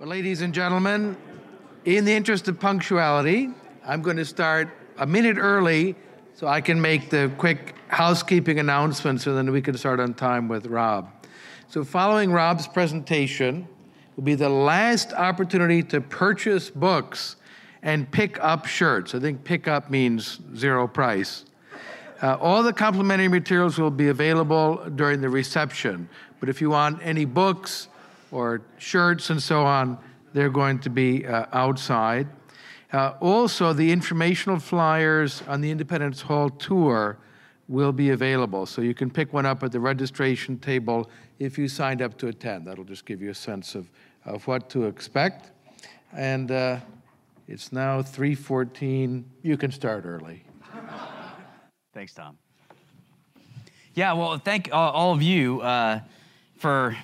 Well, ladies and gentlemen, in the interest of punctuality, I'm going to start a minute early so I can make the quick housekeeping announcements and then we can start on time with Rob. So, following Rob's presentation will be the last opportunity to purchase books and pick up shirts. I think pick up means zero price. Uh, all the complimentary materials will be available during the reception, but if you want any books, or shirts and so on, they're going to be uh, outside. Uh, also, the informational flyers on the Independence Hall tour will be available. So you can pick one up at the registration table if you signed up to attend. That'll just give you a sense of, of what to expect. And uh, it's now 3:14. You can start early. Thanks, Tom. Yeah, well, thank all of you uh, for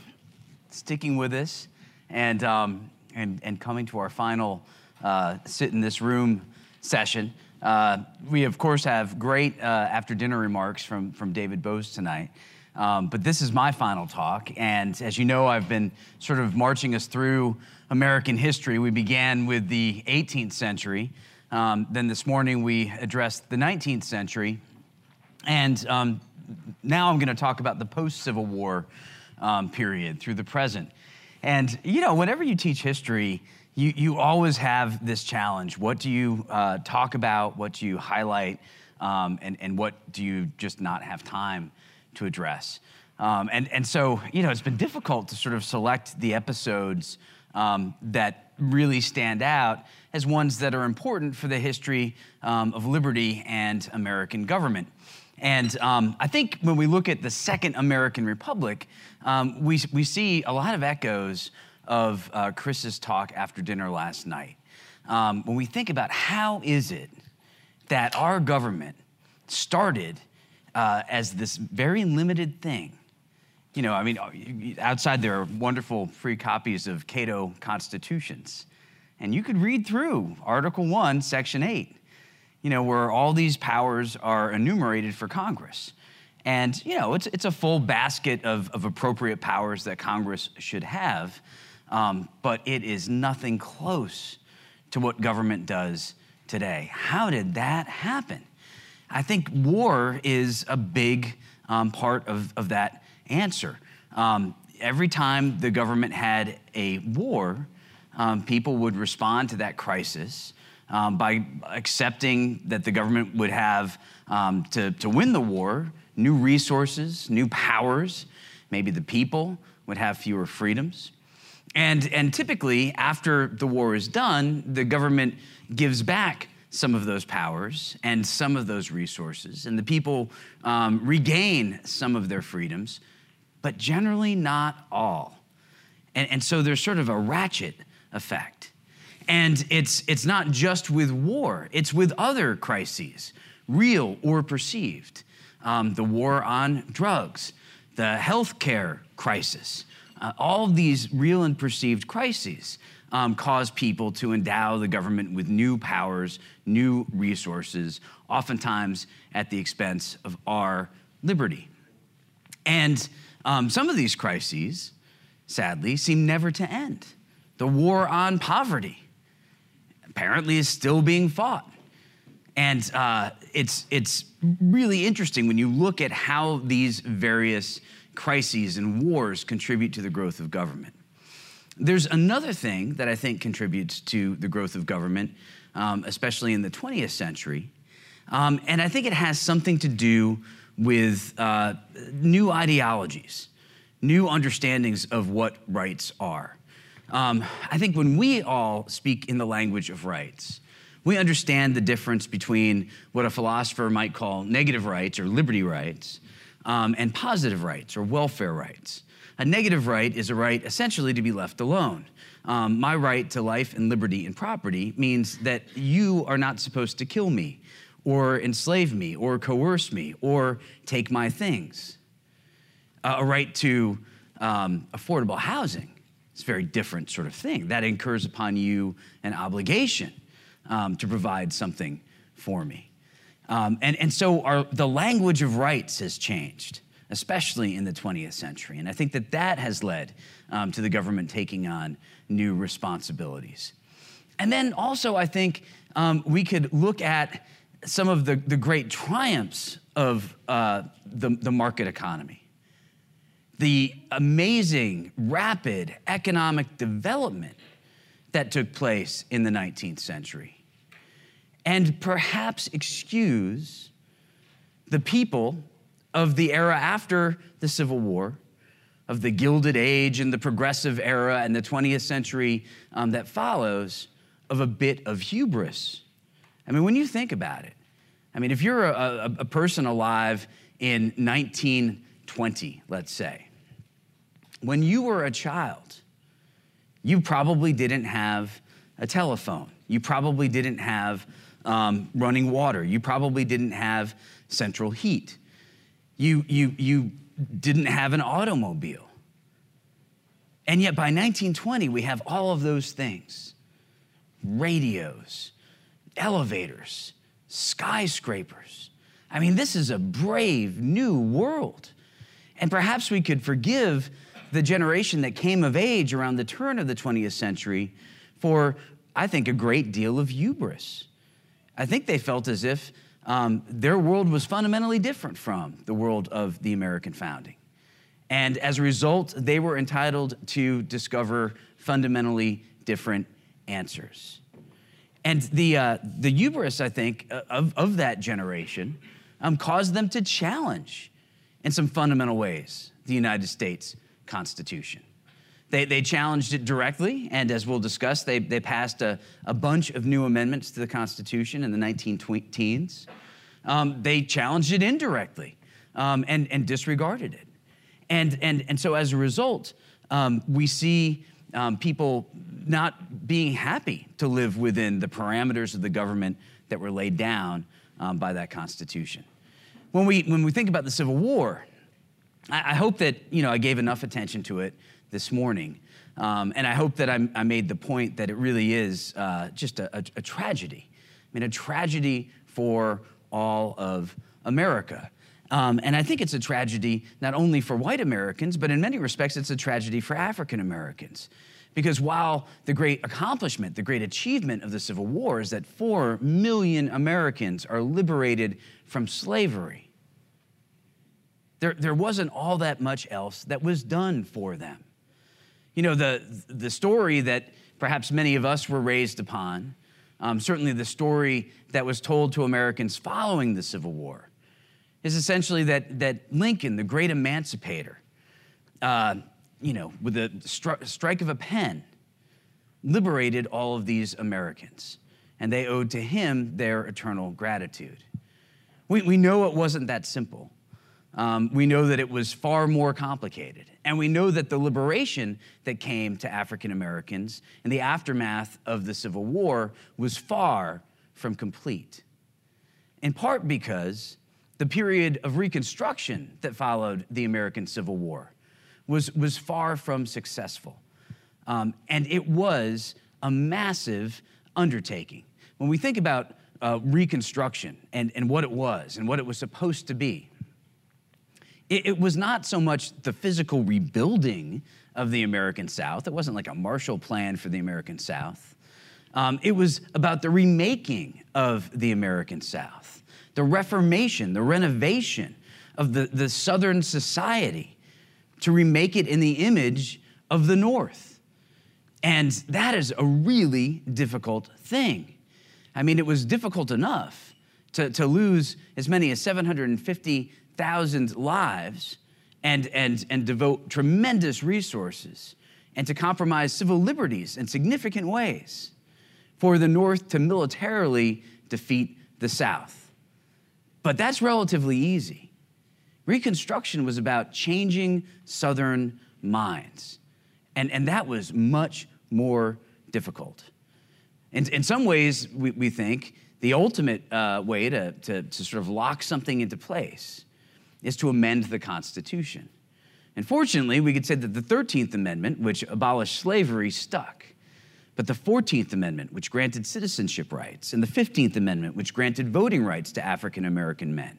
sticking with us and, um, and, and coming to our final uh, sit in this room session. Uh, we, of course, have great uh, after dinner remarks from, from David Boaz tonight. Um, but this is my final talk. And as you know, I've been sort of marching us through American history. We began with the 18th century. Um, then this morning, we addressed the 19th century. And um, now I'm going to talk about the post Civil War um, period through the present. And, you know, whenever you teach history, you, you always have this challenge. What do you uh, talk about? What do you highlight? Um, and, and what do you just not have time to address? Um, and, and so, you know, it's been difficult to sort of select the episodes um, that really stand out as ones that are important for the history um, of liberty and American government. And um, I think when we look at the Second American Republic, um, we, we see a lot of echoes of uh, Chris's talk after dinner last night. Um, when we think about how is it that our government started uh, as this very limited thing. You know, I mean, outside there are wonderful free copies of Cato constitutions. And you could read through Article 1, Section 8 you know, where all these powers are enumerated for Congress. And, you know, it's, it's a full basket of, of appropriate powers that Congress should have, um, but it is nothing close to what government does today. How did that happen? I think war is a big um, part of, of that answer. Um, every time the government had a war, um, people would respond to that crisis um, by accepting that the government would have um, to, to win the war new resources, new powers. Maybe the people would have fewer freedoms. And, and typically, after the war is done, the government gives back some of those powers and some of those resources, and the people um, regain some of their freedoms, but generally not all. And, and so there's sort of a ratchet effect. And it's, it's not just with war, it's with other crises, real or perceived. Um, the war on drugs, the healthcare crisis, uh, all these real and perceived crises um, cause people to endow the government with new powers, new resources, oftentimes at the expense of our liberty. And um, some of these crises, sadly, seem never to end. The war on poverty, apparently is still being fought. And uh, it's, it's really interesting when you look at how these various crises and wars contribute to the growth of government. There's another thing that I think contributes to the growth of government, um, especially in the 20th century. Um, and I think it has something to do with uh, new ideologies, new understandings of what rights are. Um, I think when we all speak in the language of rights, we understand the difference between what a philosopher might call negative rights or liberty rights um, and positive rights or welfare rights. A negative right is a right essentially to be left alone. Um, my right to life and liberty and property means that you are not supposed to kill me or enslave me or coerce me or take my things. Uh, a right to um, affordable housing it's a very different sort of thing. That incurs upon you an obligation um, to provide something for me. Um, and, and so our, the language of rights has changed especially in the 20th century. And I think that that has led um, to the government taking on new responsibilities. And then also, I think um, we could look at some of the, the great triumphs of uh, the, the market economy. The amazing, rapid economic development that took place in the 19th century. And perhaps excuse the people of the era after the Civil War, of the Gilded Age and the Progressive Era and the 20th century um, that follows, of a bit of hubris. I mean, when you think about it, I mean, if you're a, a, a person alive in 1920, let's say, when you were a child, you probably didn't have a telephone. You probably didn't have um, running water. You probably didn't have central heat. You, you, you didn't have an automobile. And yet by 1920, we have all of those things radios, elevators, skyscrapers. I mean, this is a brave new world. And perhaps we could forgive the generation that came of age around the turn of the 20th century for, I think, a great deal of hubris. I think they felt as if um, their world was fundamentally different from the world of the American founding. And as a result, they were entitled to discover fundamentally different answers. And the, uh, the hubris, I think, uh, of, of that generation um, caused them to challenge in some fundamental ways the United States Constitution. They, they challenged it directly, and as we'll discuss, they, they passed a, a bunch of new amendments to the Constitution in the 19 teens. Um, they challenged it indirectly um, and, and disregarded it. And, and, and so as a result, um, we see um, people not being happy to live within the parameters of the government that were laid down um, by that Constitution. When we, when we think about the Civil War, I, hope that you know, I gave enough attention to it this morning. Um, and I hope that I, I, made the point that it really is uh, just a, a, a tragedy. I mean, a tragedy for all of America. Um, and I think it's a tragedy not only for white Americans, but in many respects, it's a tragedy for African Americans. Because while the great accomplishment, the great achievement of the Civil War is that four million Americans are liberated from slavery, there, there wasn't all that much else that was done for them. You know, the, the story that perhaps many of us were raised upon, um, certainly the story that was told to Americans following the Civil War, is essentially that, that Lincoln, the great emancipator, uh, you know, with the stri- strike of a pen, liberated all of these Americans. And they owed to him their eternal gratitude. We, we know it wasn't that simple. Um, we know that it was far more complicated. And we know that the liberation that came to African Americans in the aftermath of the Civil War was far from complete. In part because the period of Reconstruction that followed the American Civil War was, was far from successful. Um, and it was a massive undertaking. When we think about uh, Reconstruction and, and what it was and what it was supposed to be, it, it was not so much the physical rebuilding of the American South, it wasn't like a Marshall Plan for the American South. Um, it was about the remaking of the American South, the reformation, the renovation of the, the Southern society to remake it in the image of the North. And that is a really difficult thing. I mean, it was difficult enough to, to lose as many as 750 thousand lives and, and, and devote tremendous resources and to compromise civil liberties in significant ways for the North to militarily defeat the South. But that's relatively easy. Reconstruction was about changing Southern minds, and, and that was much more difficult. In, in some ways, we, we think the ultimate uh, way to, to, to sort of lock something into place is to amend the Constitution. And fortunately, we could say that the 13th Amendment, which abolished slavery, stuck. But the 14th Amendment, which granted citizenship rights, and the 15th Amendment, which granted voting rights to African American men,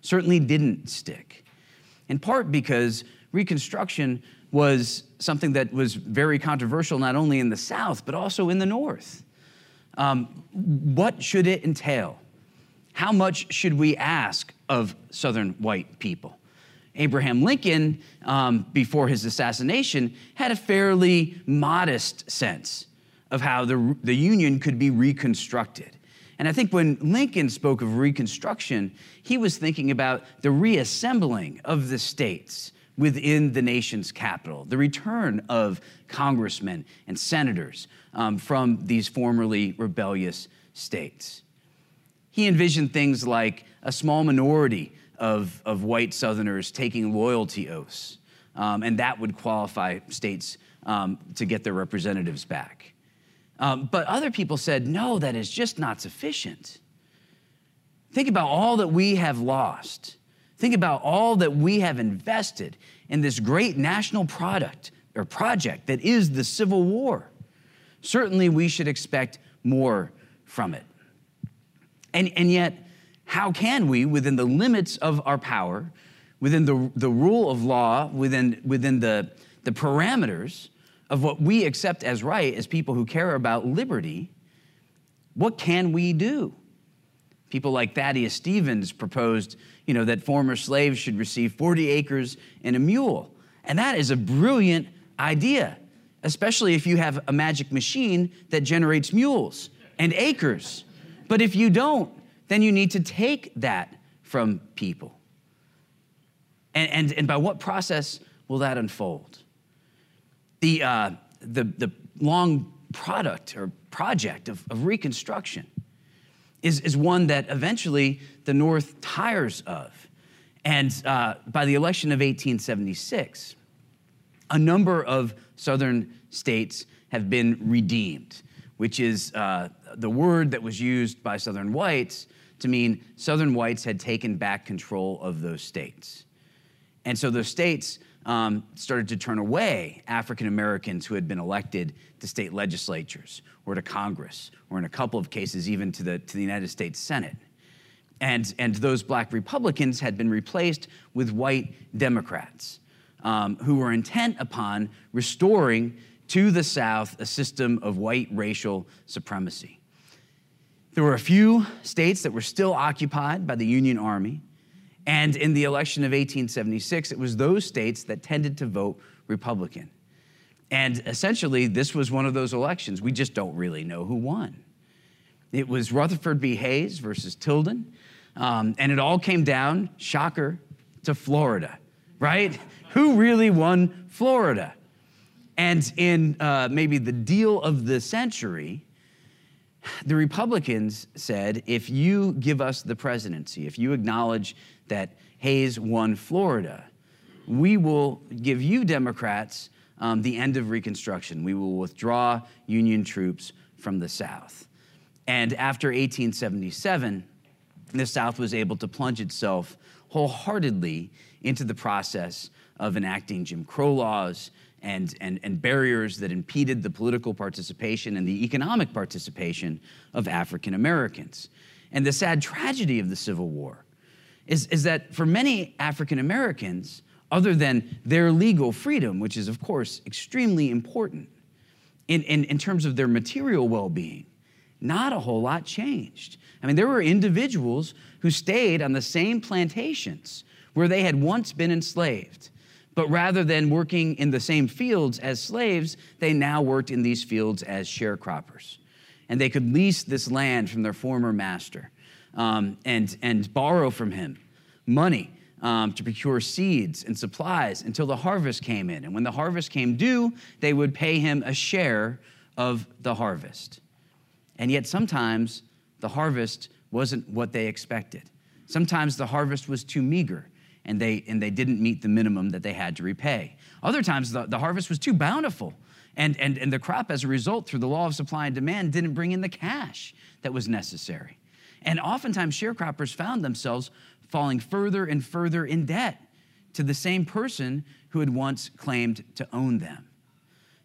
certainly didn't stick. in part because Reconstruction was something that was very controversial not only in the South, but also in the North. Um, what should it entail? How much should we ask of Southern white people? Abraham Lincoln, um, before his assassination, had a fairly modest sense of how the, the Union could be reconstructed. And I think when Lincoln spoke of Reconstruction, he was thinking about the reassembling of the states within the nation's capital, the return of congressmen and senators um, from these formerly rebellious states. He envisioned things like a small minority of, of white Southerners taking loyalty oaths, um, and that would qualify states um, to get their representatives back. Um, but other people said, no, that is just not sufficient. Think about all that we have lost. Think about all that we have invested in this great national product or project that is the Civil War. Certainly, we should expect more from it. And, and yet, how can we, within the limits of our power, within the, the rule of law, within, within the, the parameters, of what we accept as right as people who care about liberty, what can we do? People like Thaddeus Stevens proposed, you know, that former slaves should receive 40 acres and a mule. And that is a brilliant idea, especially if you have a magic machine that generates mules and acres. But if you don't, then you need to take that from people. And, and, and by what process will that unfold? the, uh, the, the long product or project of, of Reconstruction is, is one that eventually the North tires of. And uh, by the election of 1876, a number of Southern states have been redeemed, which is uh, the word that was used by Southern whites to mean Southern whites had taken back control of those states. And so those states um, started to turn away African Americans who had been elected to state legislatures or to Congress, or in a couple of cases, even to the, to the United States Senate. And, and those black Republicans had been replaced with white Democrats um, who were intent upon restoring to the South a system of white racial supremacy. There were a few states that were still occupied by the Union Army. And in the election of 1876, it was those states that tended to vote Republican. And essentially, this was one of those elections. We just don't really know who won. It was Rutherford B. Hayes versus Tilden. Um, and it all came down, shocker, to Florida, right? who really won Florida? And in uh, maybe the deal of the century, the Republicans said if you give us the presidency, if you acknowledge that Hayes won Florida, we will give you Democrats um, the end of Reconstruction. We will withdraw Union troops from the South. And after 1877, the South was able to plunge itself wholeheartedly into the process of enacting Jim Crow laws and, and, and barriers that impeded the political participation and the economic participation of African Americans. And the sad tragedy of the Civil War is, is that for many African Americans, other than their legal freedom, which is, of course, extremely important in, in, in terms of their material well being, not a whole lot changed. I mean, there were individuals who stayed on the same plantations where they had once been enslaved. But rather than working in the same fields as slaves, they now worked in these fields as sharecroppers. And they could lease this land from their former master um, and, and borrow from him money um, to procure seeds and supplies until the harvest came in. And when the harvest came due, they would pay him a share of the harvest. And yet, sometimes the harvest wasn't what they expected. Sometimes the harvest was too meager and they, and they didn't meet the minimum that they had to repay. Other times, the, the harvest was too bountiful and, and, and the crop, as a result, through the law of supply and demand, didn't bring in the cash that was necessary. And oftentimes, sharecroppers found themselves falling further and further in debt to the same person who had once claimed to own them.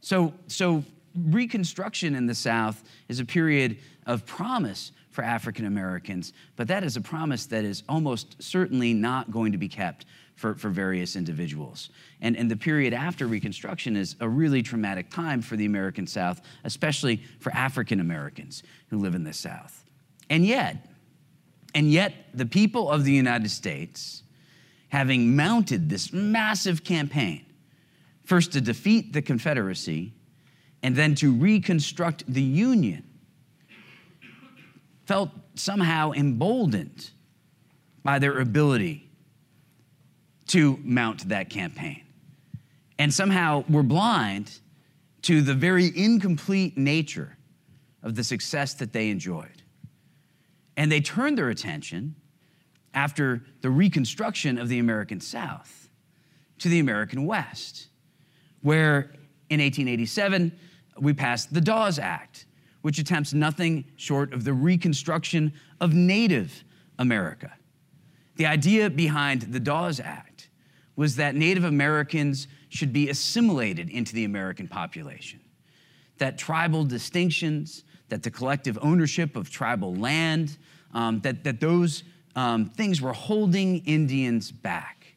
So, so Reconstruction in the South is a period of promise for African Americans, but that is a promise that is almost certainly not going to be kept for, for various individuals. And, and the period after Reconstruction is a really traumatic time for the American South, especially for African Americans who live in the South. And yet, and yet, the people of the United States, having mounted this massive campaign, first to defeat the Confederacy and then to reconstruct the Union, felt somehow emboldened by their ability to mount that campaign. And somehow were blind to the very incomplete nature of the success that they enjoyed. And they turned their attention after the reconstruction of the American South to the American West, where in 1887 we passed the Dawes Act, which attempts nothing short of the reconstruction of Native America. The idea behind the Dawes Act was that Native Americans should be assimilated into the American population, that tribal distinctions, that the collective ownership of tribal land, um, that, that those um, things were holding Indians back,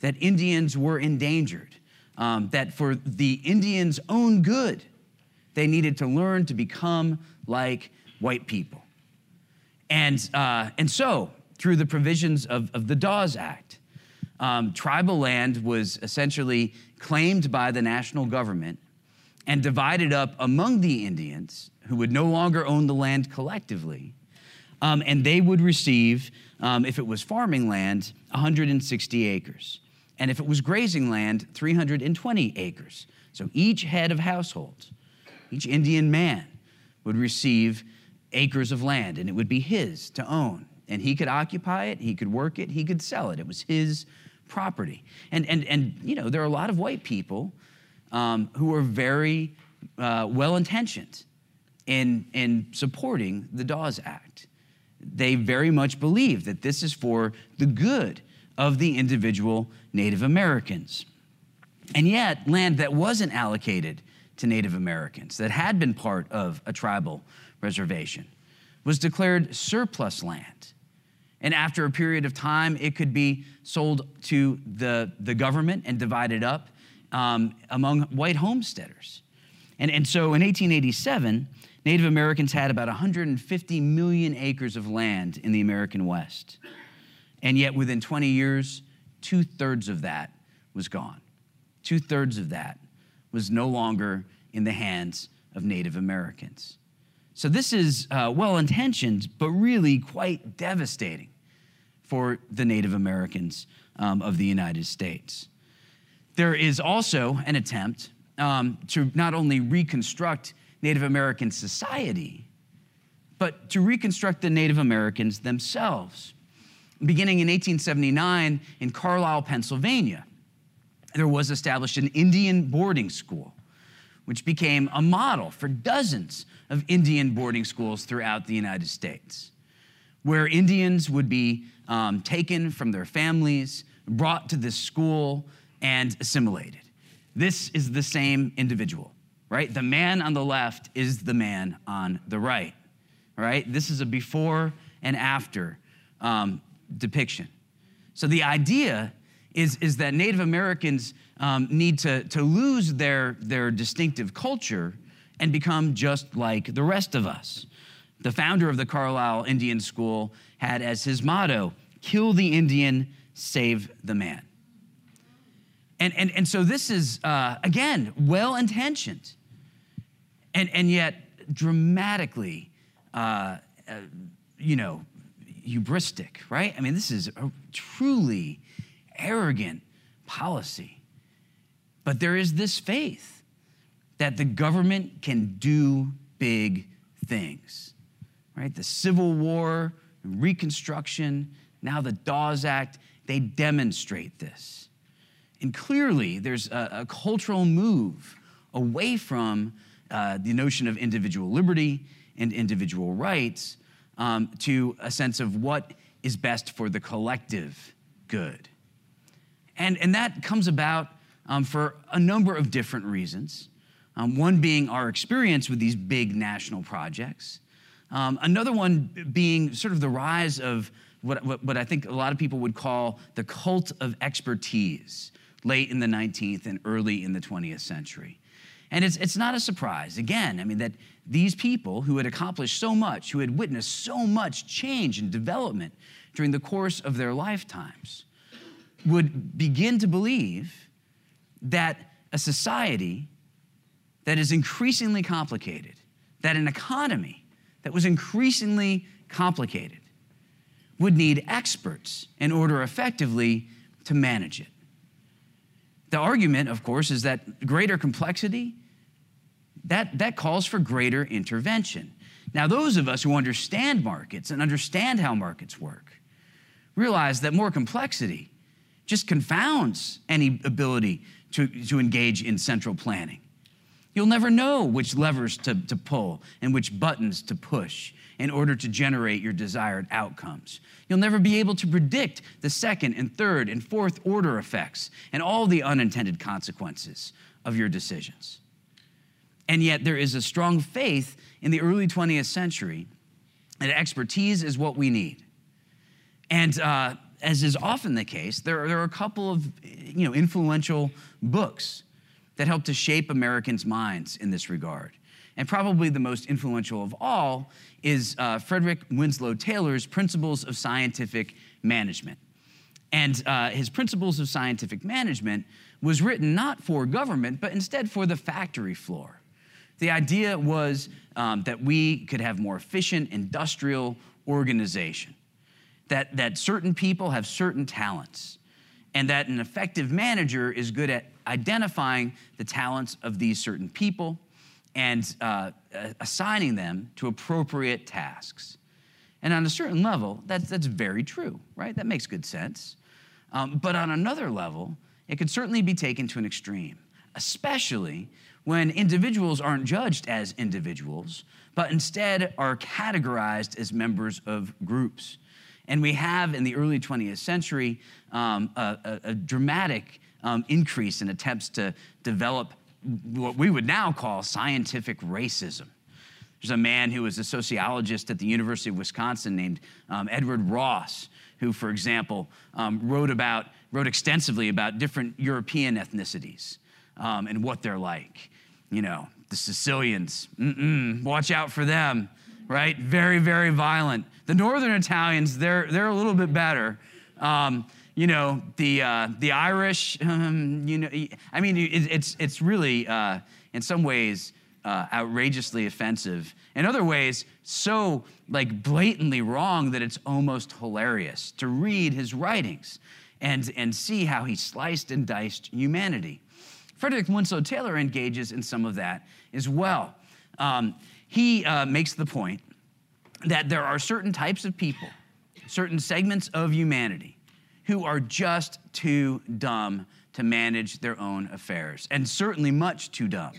that Indians were endangered, um, that for the Indians' own good, they needed to learn to become like white people. And, uh, and so, through the provisions of, of the Dawes Act. Um, tribal land was essentially claimed by the national government and divided up among the Indians, who would no longer own the land collectively. Um, and they would receive, um, if it was farming land, 160 acres. And if it was grazing land, 320 acres. So each head of household, each Indian man, would receive acres of land, and it would be his to own and he could occupy it, he could work it, he could sell it. It was his property. And, and, and you know, there are a lot of white people um, who are very uh, well intentioned in, in supporting the Dawes Act. They very much believe that this is for the good of the individual Native Americans. And yet, land that wasn't allocated to Native Americans, that had been part of a tribal reservation, was declared surplus land and after a period of time, it could be sold to the, the government and divided up um, among white homesteaders. And, and so in 1887, Native Americans had about 150 million acres of land in the American West. And yet, within 20 years, two thirds of that was gone. Two thirds of that was no longer in the hands of Native Americans. So, this is uh, well intentioned, but really quite devastating for the Native Americans um, of the United States. There is also an attempt um, to not only reconstruct Native American society, but to reconstruct the Native Americans themselves. Beginning in 1879 in Carlisle, Pennsylvania, there was established an Indian boarding school, which became a model for dozens of Indian boarding schools throughout the United States, where Indians would be um, taken from their families, brought to this school, and assimilated. This is the same individual, right? The man on the left is the man on the right, right? This is a before and after um, depiction. So the idea is, is that Native Americans um, need to, to lose their, their distinctive culture and become just like the rest of us. The founder of the Carlisle Indian School had as his motto kill the Indian, save the man. And, and, and so this is, uh, again, well intentioned, and, and yet dramatically, uh, uh, you know, hubristic, right? I mean, this is a truly arrogant policy. But there is this faith that the government can do big things, right? The Civil War, Reconstruction, now the Dawes Act, they demonstrate this. And clearly, there's a, a cultural move away from uh, the notion of individual liberty and individual rights um, to a sense of what is best for the collective good. And, and that comes about um, for a number of different reasons. Um, one being our experience with these big national projects, um, another one being sort of the rise of what, what, what I think a lot of people would call the cult of expertise late in the 19th and early in the 20th century. And it's, it's not a surprise, again, I mean, that these people who had accomplished so much, who had witnessed so much change and development during the course of their lifetimes, would begin to believe that a society that is increasingly complicated, that an economy that was increasingly complicated, would need experts in order effectively to manage it. The argument, of course, is that greater complexity that, that calls for greater intervention. Now, those of us who understand markets and understand how markets work realize that more complexity just confounds any ability to, to engage in central planning. You'll never know which levers to, to pull and which buttons to push in order to generate your desired outcomes. You'll never be able to predict the second and third and fourth order effects and all the unintended consequences of your decisions. And yet, there is a strong faith in the early 20th century that expertise is what we need. And uh, as is often the case, there are, there are a couple of you know, influential books that help to shape Americans' minds in this regard. And probably the most influential of all is uh, Frederick Winslow Taylor's Principles of Scientific Management. And uh, his Principles of Scientific Management was written not for government, but instead for the factory floor. The idea was um, that we could have more efficient industrial organization, that, that certain people have certain talents, and that an effective manager is good at identifying the talents of these certain people and uh, assigning them to appropriate tasks. And on a certain level, that's, that's very true, right? That makes good sense. Um, but on another level, it could certainly be taken to an extreme, especially when individuals aren't judged as individuals, but instead are categorized as members of groups. And we have in the early 20th century um, a, a, a, dramatic um, increase in attempts to develop what we would now call scientific racism. There's a man who was a sociologist at the University of Wisconsin named um, Edward Ross, who, for example, um, wrote about wrote extensively about different European ethnicities um, and what they're like. You know, the Sicilians, watch out for them, right? Very, very violent. The Northern Italians, they're, they're a little bit better. Um, you know, the, uh, the Irish, um, you know, I mean, it, it's, it's really, uh, in some ways, uh, outrageously offensive. In other ways, so like blatantly wrong that it's almost hilarious to read his writings and, and see how he sliced and diced humanity. Frederick Winslow Taylor engages in some of that as well. Um, he uh, makes the point that there are certain types of people, certain segments of humanity, who are just too dumb to manage their own affairs, and certainly much too dumb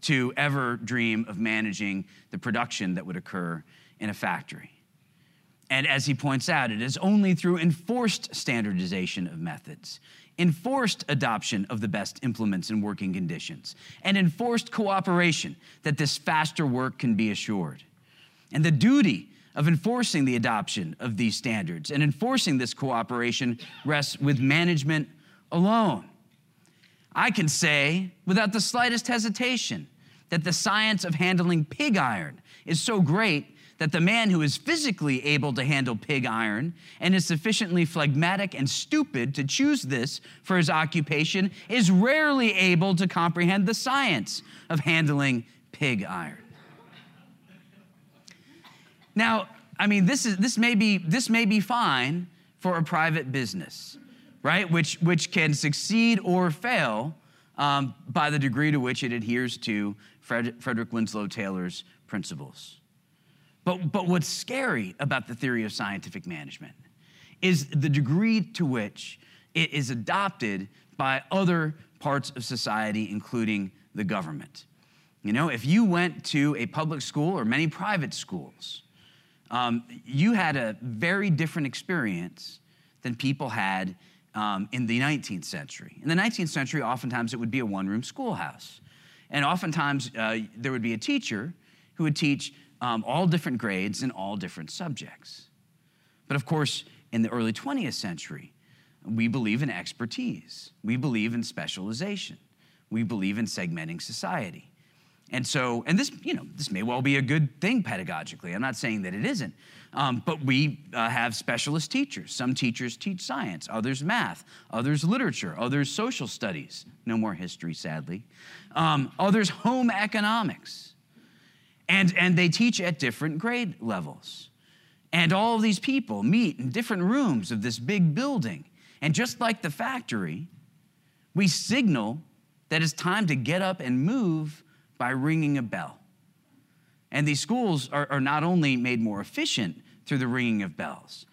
to ever dream of managing the production that would occur in a factory. And as he points out, it is only through enforced standardization of methods, enforced adoption of the best implements and working conditions, and enforced cooperation that this faster work can be assured. And the duty of enforcing the adoption of these standards and enforcing this cooperation rests with management alone. I can say without the slightest hesitation that the science of handling pig iron is so great that the man who is physically able to handle pig iron and is sufficiently phlegmatic and stupid to choose this for his occupation is rarely able to comprehend the science of handling pig iron. Now, I mean, this, is, this, may, be, this may be fine for a private business, right? Which, which can succeed or fail um, by the degree to which it adheres to Fred, Frederick Winslow Taylor's principles. But, but what's scary about the theory of scientific management is the degree to which it is adopted by other parts of society, including the government. You know, if you went to a public school or many private schools, um, you had a very different experience than people had um, in the 19th century. In the 19th century, oftentimes it would be a one room schoolhouse. And oftentimes uh, there would be a teacher who would teach um, all different grades in all different subjects. But of course, in the early 20th century, we believe in expertise. We believe in specialization. We believe in segmenting society. And so, and this, you know, this may well be a good thing pedagogically. I'm not saying that it isn't. Um, but we uh, have specialist teachers. Some teachers teach science, others math, others literature, others social studies. No more history, sadly. Um, others home economics. And, and they teach at different grade levels. And all of these people meet in different rooms of this big building. And just like the factory, we signal that it's time to get up and move by ringing a bell. And these schools are, are not only made more efficient through the ringing of bells,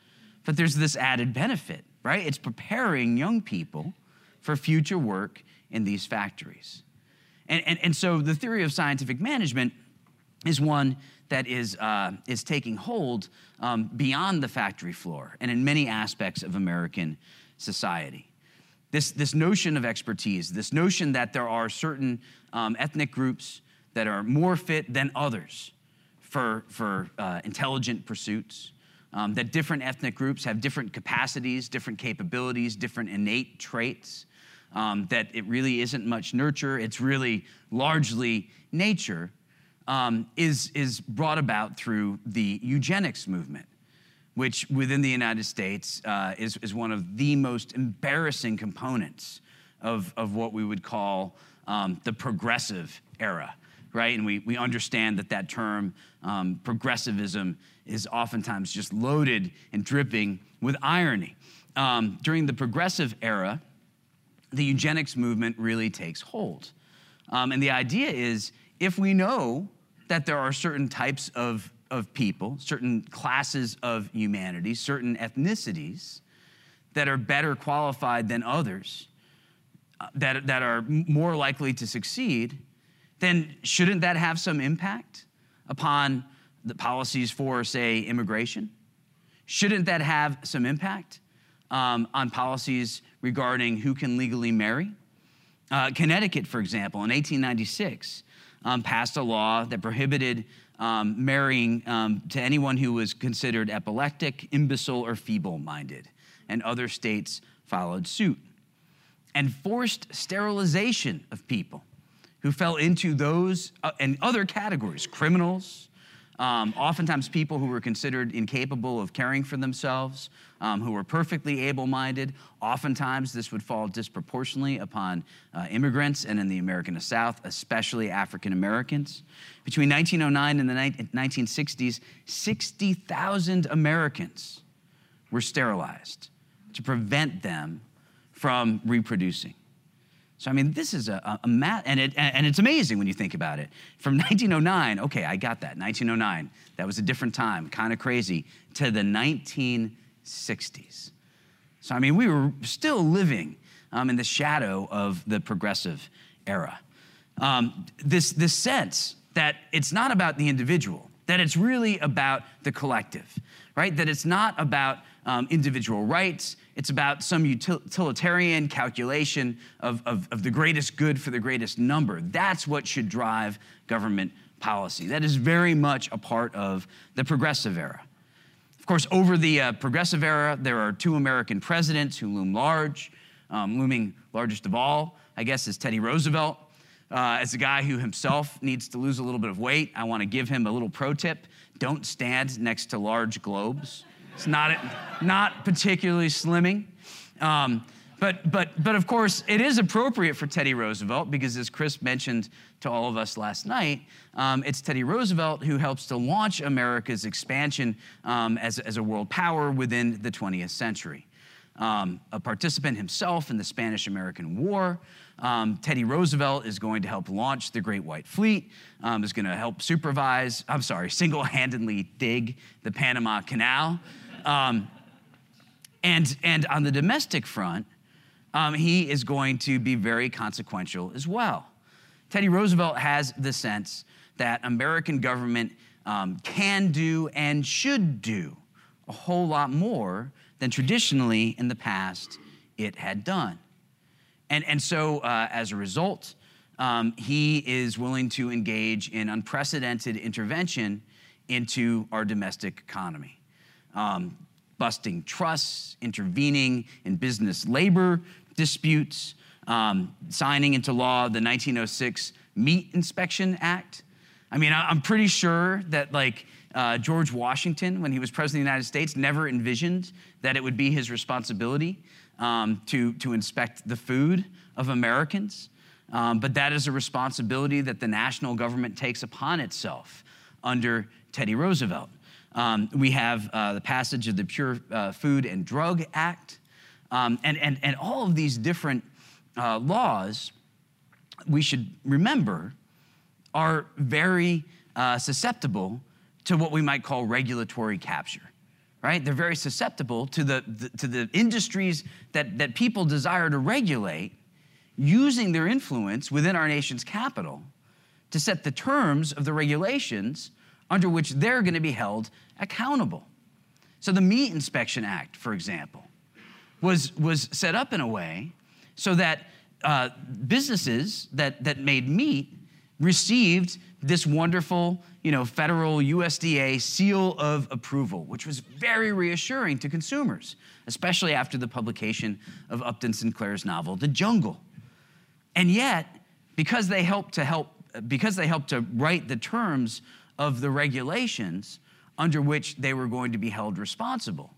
but there's this added benefit, right? It's preparing young people for future work in these factories. And, and, and so the theory of scientific management is one that is, uh, is taking hold um, beyond the factory floor and in many aspects of American society. This, this notion of expertise, this notion that there are certain um, ethnic groups that are more fit than others for, for uh, intelligent pursuits, um, that different ethnic groups have different capacities, different capabilities, different innate traits, um, that it really isn't much nurture, it's really largely nature, um, is, is brought about through the eugenics movement which within the United States uh, is, is one of the most embarrassing components of, of what we would call um, the progressive era, right? And we, we understand that that term, um, progressivism, is oftentimes just loaded and dripping with irony. Um, during the progressive era, the eugenics movement really takes hold. Um, and the idea is if we know that there are certain types of of people, certain classes of humanity, certain ethnicities that are better qualified than others, uh, that, that are more likely to succeed, then shouldn't that have some impact upon the policies for, say, immigration? Shouldn't that have some impact um, on policies regarding who can legally marry? Uh, Connecticut, for example, in 1896, um, passed a law that prohibited um, marrying um, to anyone who was considered epileptic, imbecile, or feeble minded. And other states followed suit. And forced sterilization of people who fell into those uh, and other categories criminals, um, oftentimes, people who were considered incapable of caring for themselves, um, who were perfectly able minded. Oftentimes, this would fall disproportionately upon uh, immigrants and in the American South, especially African Americans. Between 1909 and the ni- 1960s, 60,000 Americans were sterilized to prevent them from reproducing. So, I mean, this is a, a, a and, it, and it's amazing when you think about it. From 1909, okay, I got that, 1909, that was a different time, kind of crazy, to the 1960s. So, I mean, we were still living um, in the shadow of the progressive era. Um, this, this sense that it's not about the individual, that it's really about the collective, right? That it's not about um, individual rights, it's about some utilitarian calculation of, of, of the greatest good for the greatest number. That's what should drive government policy. That is very much a part of the progressive era. Of course, over the uh, progressive era, there are two American presidents who loom large. Um, looming largest of all, I guess, is Teddy Roosevelt. Uh, as a guy who himself needs to lose a little bit of weight, I want to give him a little pro tip don't stand next to large globes. It's not, not particularly slimming. Um, but, but, but of course, it is appropriate for Teddy Roosevelt because, as Chris mentioned to all of us last night, um, it's Teddy Roosevelt who helps to launch America's expansion um, as, as a world power within the 20th century. Um, a participant himself in the Spanish American War, um, Teddy Roosevelt is going to help launch the Great White Fleet, um, is going to help supervise, I'm sorry, single handedly dig the Panama Canal. Um, and, and on the domestic front, um, he is going to be very consequential as well. Teddy Roosevelt has the sense that American government um, can do and should do a whole lot more than traditionally in the past it had done. And, and so, uh, as a result, um, he is willing to engage in unprecedented intervention into our domestic economy. Um, busting trusts, intervening in business labor disputes, um, signing into law the 1906 Meat Inspection Act. I mean, I'm pretty sure that like uh, George Washington, when he was president of the United States, never envisioned that it would be his responsibility um, to, to inspect the food of Americans. Um, but that is a responsibility that the national government takes upon itself under Teddy Roosevelt. Um, we have uh, the passage of the Pure uh, Food and Drug Act, um, and, and, and all of these different uh, laws, we should remember, are very uh, susceptible to what we might call regulatory capture. Right? They're very susceptible to the, the, to the industries that, that people desire to regulate using their influence within our nation's capital to set the terms of the regulations under which they're going to be held accountable. So, the Meat Inspection Act, for example, was, was set up in a way so that uh, businesses that, that made meat received this wonderful you know, federal USDA seal of approval, which was very reassuring to consumers, especially after the publication of Upton Sinclair's novel, The Jungle. And yet, because they helped to help, because they helped to write the terms of the regulations under which they were going to be held responsible,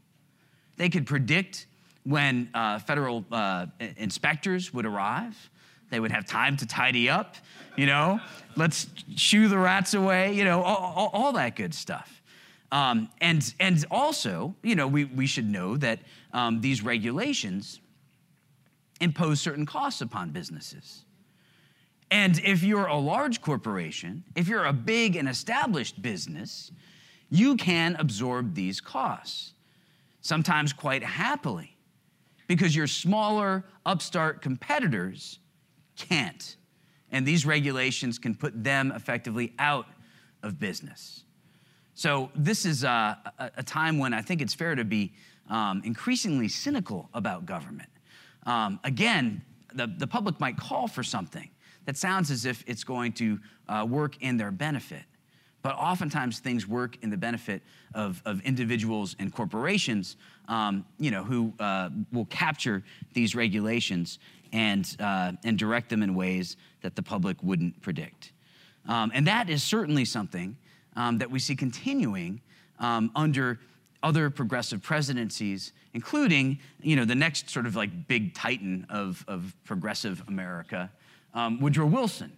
they could predict when uh, federal uh, inspectors would arrive. They would have time to tidy up, you know, let's shoo the rats away, you know, all, all, all that good stuff. Um, and, and also, you know, we, we should know that um, these regulations impose certain costs upon businesses. And if you're a large corporation, if you're a big and established business, you can absorb these costs, sometimes quite happily, because your smaller, upstart competitors can't. And these regulations can put them effectively out of business. So, this is a, a time when I think it's fair to be um, increasingly cynical about government. Um, again, the, the public might call for something that sounds as if it's going to uh, work in their benefit. But oftentimes things work in the benefit of, of individuals and corporations, um, you know, who uh, will capture these regulations and, uh, and direct them in ways that the public wouldn't predict. Um, and that is certainly something um, that we see continuing um, under other progressive presidencies, including you know, the next sort of like big titan of, of progressive America, um, Woodrow Wilson.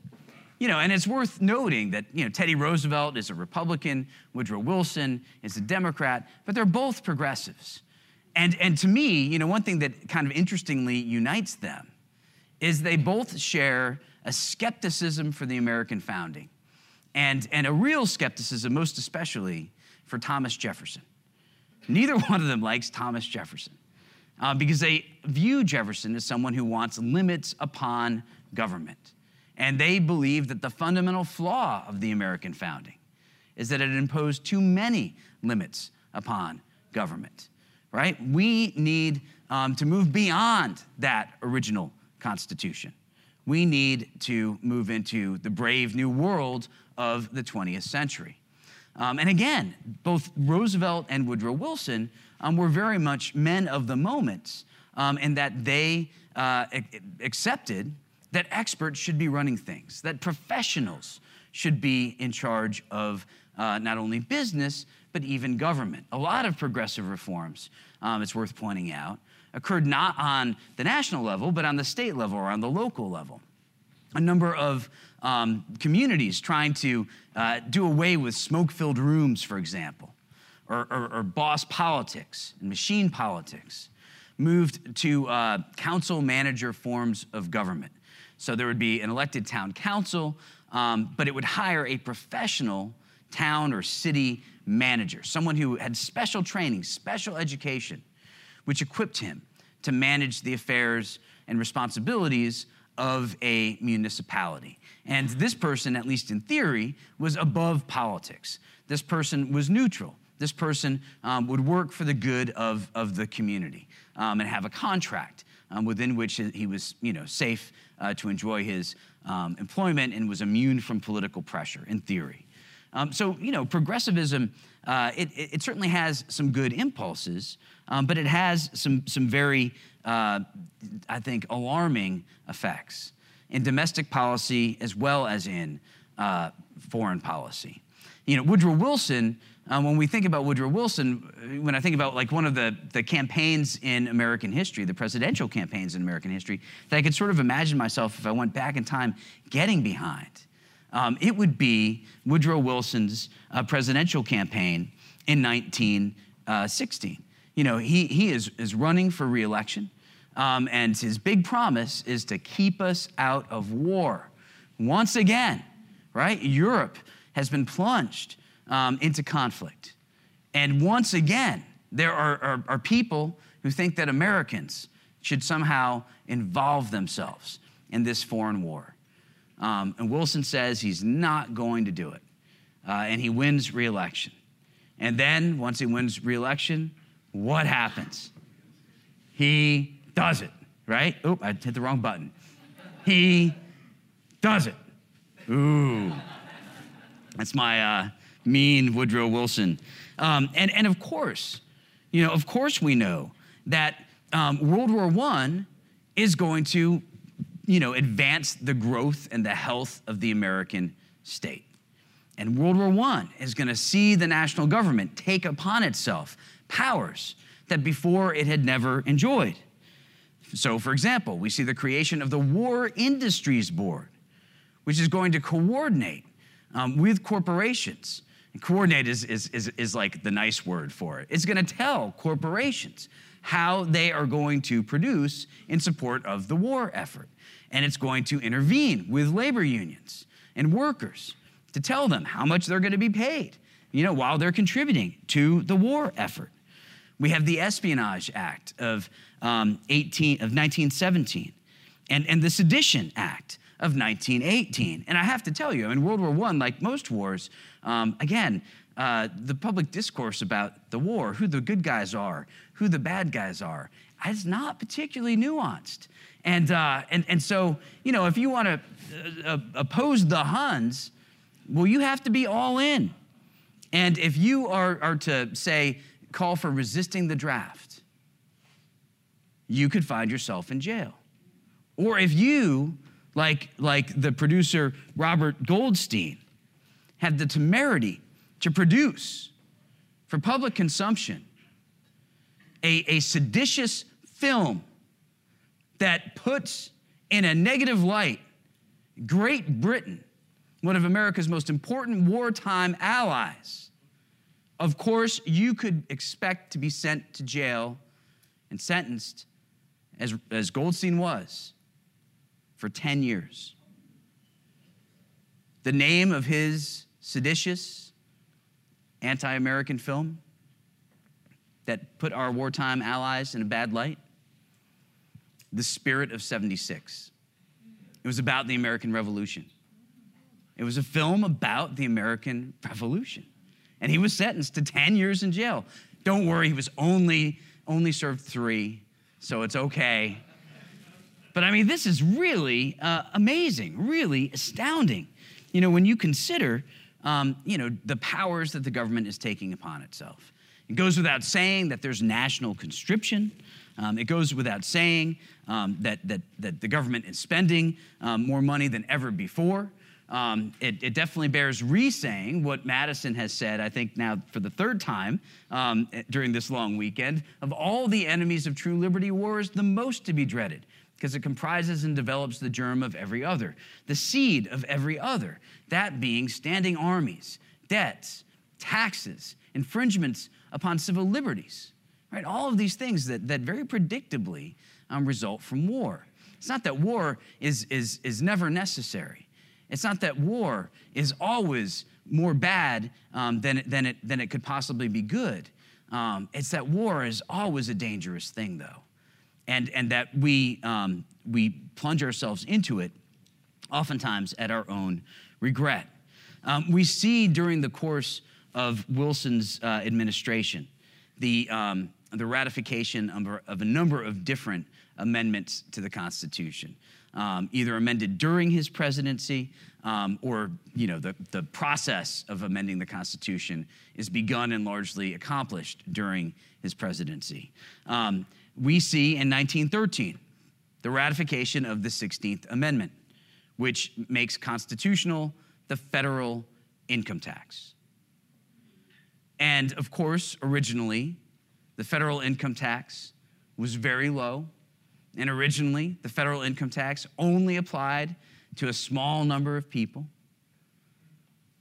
You know, and it's worth noting that you know, Teddy Roosevelt is a Republican, Woodrow Wilson is a Democrat, but they're both progressives. And, and to me, you know, one thing that kind of interestingly unites them is they both share a skepticism for the American founding and, and a real skepticism, most especially for Thomas Jefferson. Neither one of them likes Thomas Jefferson uh, because they view Jefferson as someone who wants limits upon government. And they believe that the fundamental flaw of the American founding is that it imposed too many limits upon government, right? We need um, to move beyond that original Constitution. We need to move into the brave new world of the 20th century. Um, and again, both Roosevelt and Woodrow Wilson um, were very much men of the moment um, in that they uh, accepted that experts should be running things, that professionals should be in charge of uh, not only business, but even government. A lot of progressive reforms, um, it's worth pointing out, occurred not on the national level, but on the state level or on the local level. A number of um, communities trying to uh, do away with smoke filled rooms, for example, or, or, or, boss politics and machine politics, moved to uh, council manager forms of government. So there would be an elected town council, um, but it would hire a professional town or city manager, someone who had special training, special education, which equipped him to manage the affairs and responsibilities of a municipality. And this person, at least in theory, was above politics. This person was neutral. This person um, would work for the good of, of the community um, and have a contract um, within which he was you know, safe uh, to enjoy his um, employment and was immune from political pressure, in theory. Um, so, you know, progressivism, uh, it, it, certainly has some good impulses, um, but it has some, some very, uh, I think, alarming effects in domestic policy as well as in uh, foreign policy. You know, Woodrow Wilson, um, when we think about Woodrow Wilson, when I think about like one of the, the campaigns in American history, the presidential campaigns in American history, that I could sort of imagine myself if I went back in time getting behind um, it would be Woodrow Wilson's uh, presidential campaign in 1916. Uh, you know, he, he is, is running for reelection, um, and his big promise is to keep us out of war. Once again, right? Europe has been plunged um, into conflict. And once again, there are, are, are people who think that Americans should somehow involve themselves in this foreign war. Um, and Wilson says he's not going to do it. Uh, and he wins reelection. And then, once he wins reelection, what happens? He does it, right? Oh, I hit the wrong button. He does it. Ooh. That's my uh, mean Woodrow Wilson. Um, and, and of course, you know, of course we know that um, World War I is going to you know, advance the growth and the health of the American state. And World War I is going to see the national government take upon itself powers that before it had never enjoyed. So, for example, we see the creation of the War Industries Board, which is going to coordinate um, with corporations. Coordinate is, is, is, is like the nice word for it. It's going to tell corporations how they are going to produce in support of the war effort and it's going to intervene with labor unions and workers to tell them how much they're going to be paid, you know, while they're contributing to the war effort. We have the Espionage Act of, um, 18, of 1917 and, and the Sedition Act of 1918. And I have to tell you, in World War I, like most wars, um, again, uh, the public discourse about the war, who the good guys are, who the bad guys are, is not particularly nuanced. And, uh, and, and so, you know, if you want to uh, uh, oppose the Huns, well, you have to be all in. And if you are, are to, say, call for resisting the draft, you could find yourself in jail. Or if you, like, like the producer Robert Goldstein, had the temerity to produce for public consumption a, a seditious film that puts in a negative light Great Britain, one of America's most important wartime allies, of course, you could expect to be sent to jail and sentenced, as, as Goldstein was, for 10 years. The name of his seditious, anti American film that put our wartime allies in a bad light the Spirit of 76. It was about the American Revolution. It was a film about the American Revolution. And he was sentenced to 10 years in jail. Don't worry, he was only only served 3, so it's okay. But I mean, this is really uh, amazing, really astounding. You know, when you consider, um, you know, the powers that the government is taking upon itself. It goes without saying that there's national conscription. Um, it goes without saying um, that, that, that the government is spending um, more money than ever before. Um, it, it, definitely bears re saying what Madison has said, I think now for the third time um, during this long weekend. Of all the enemies of true liberty, war is the most to be dreaded because it comprises and develops the germ of every other, the seed of every other, that being standing armies, debts, taxes, infringements upon civil liberties right? All of these things that, that very predictably um, result from war. It's not that war is, is, is never necessary. It's not that war is always more bad um, than, it, than, it, than it could possibly be good. Um, it's that war is always a dangerous thing, though, and, and that we, um, we plunge ourselves into it oftentimes at our own regret. Um, we see during the course of Wilson's uh, administration the, um, the ratification of, a number of different amendments to the Constitution. um, either amended during his presidency um, or you know the, the process of amending the Constitution is begun and largely accomplished during his presidency. We see in 1913 the ratification of the 16th Amendment, which makes constitutional the federal income tax. And of course, originally, the federal income tax was very low. And originally, the federal income tax only applied to a small number of people.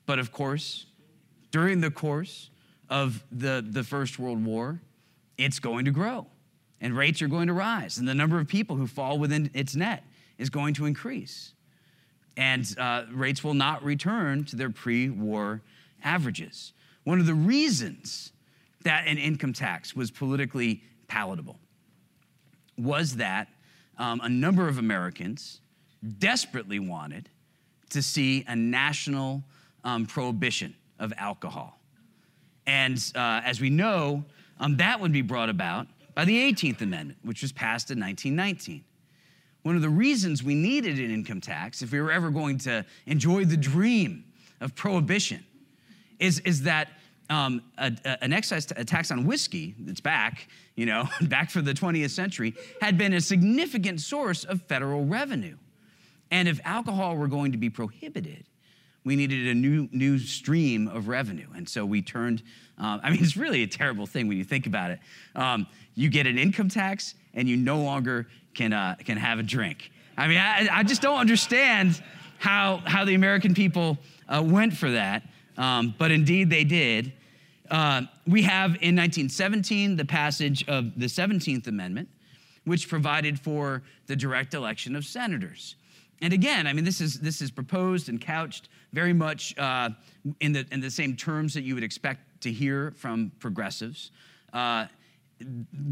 But of course, during the course of the, the First World War, it's going to grow and rates are going to rise, and the number of people who fall within its net is going to increase. And uh, rates will not return to their pre war averages. One of the reasons that an income tax was politically palatable was that um, a number of Americans desperately wanted to see a national um, prohibition of alcohol. And uh, as we know, um, that would be brought about by the 18th Amendment, which was passed in 1919. One of the reasons we needed an income tax, if we were ever going to enjoy the dream of prohibition, is, is that um, a, a, an excise t- a tax on whiskey that's back, you know, back for the 20th century, had been a significant source of federal revenue. And if alcohol were going to be prohibited, we needed a new, new stream of revenue. And so we turned, uh, I mean, it's really a terrible thing when you think about it. Um, you get an income tax and you no longer can, uh, can have a drink. I mean, I, I, just don't understand how, how the American people uh, went for that, um, but indeed they did. Uh, we have in 1917 the passage of the 17th Amendment, which provided for the direct election of senators. And again, I mean, this is, this is proposed and couched very much uh, in, the, in the same terms that you would expect to hear from progressives. Uh,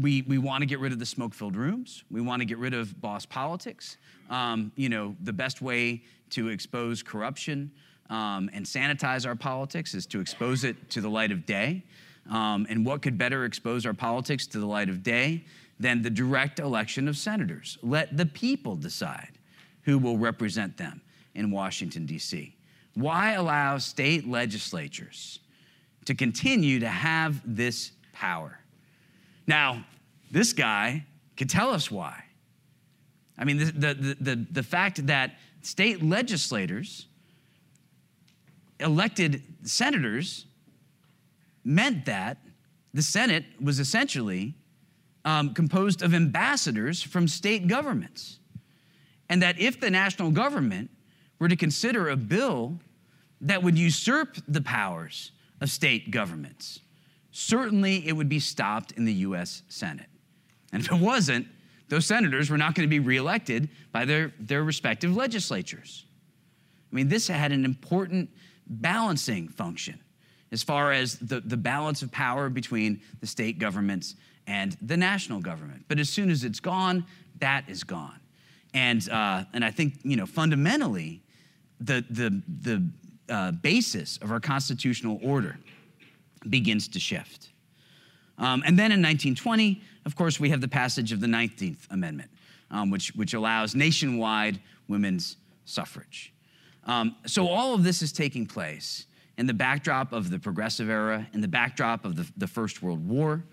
we, we want to get rid of the smoke filled rooms. We want to get rid of boss politics. Um, you know, the best way to expose corruption um, and sanitize our politics is to expose it to the light of day. Um, and what could better expose our politics to the light of day than the direct election of senators? Let the people decide who will represent them in Washington, D.C. Why allow state legislatures to continue to have this power? Now, this guy could tell us why. I mean, the, the, the, the, fact that state legislators elected senators meant that the Senate was essentially um, composed of ambassadors from state governments and that if the national government were to consider a bill that would usurp the powers of state governments, certainly it would be stopped in the US Senate. And if it wasn't, those senators were not going to be reelected by their, their respective legislatures. I mean, this had an important balancing function as far as the, the balance of power between the state governments and the national government. But as soon as it's gone, that is gone. And, uh, and I think, you know, fundamentally, the, the, the uh, basis of our constitutional order begins to shift. Um, and then in 1920, of course, we have the passage of the 19th Amendment, um, which, which allows nationwide women's suffrage. Um, so all of this is taking place in the backdrop of the progressive era, in the backdrop of the, the First World War.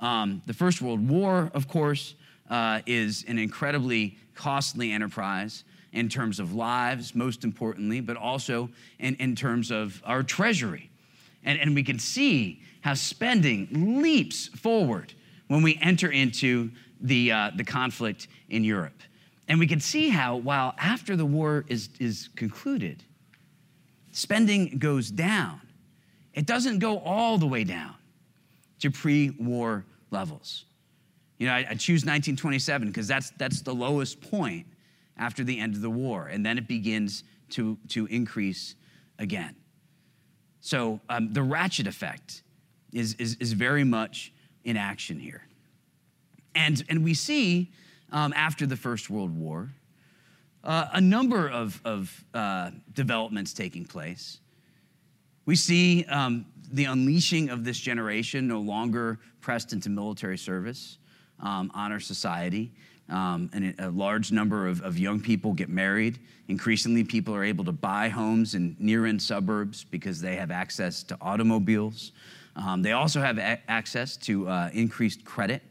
Um, the First World War, of course, uh, is an incredibly costly enterprise in terms of lives, most importantly, but also in, in terms of our treasury. And, and we can see how spending leaps forward when we enter into the, uh, the conflict in Europe. And we can see how, while after the war is, is concluded, spending goes down, it doesn't go all the way down to pre war levels. You know, I, I choose 1927 because that's, that's the lowest point after the end of the war, and then it begins to, to increase again. So um, the ratchet effect is, is, is very much in action here. And, and we see um, after the First World War uh, a number of, of uh, developments taking place. We see um, the unleashing of this generation no longer pressed into military service um, honor society. Um, and a large number of, of young people get married. Increasingly, people are able to buy homes in near in suburbs because they have access to automobiles. Um, they also have a- access to uh, increased credit.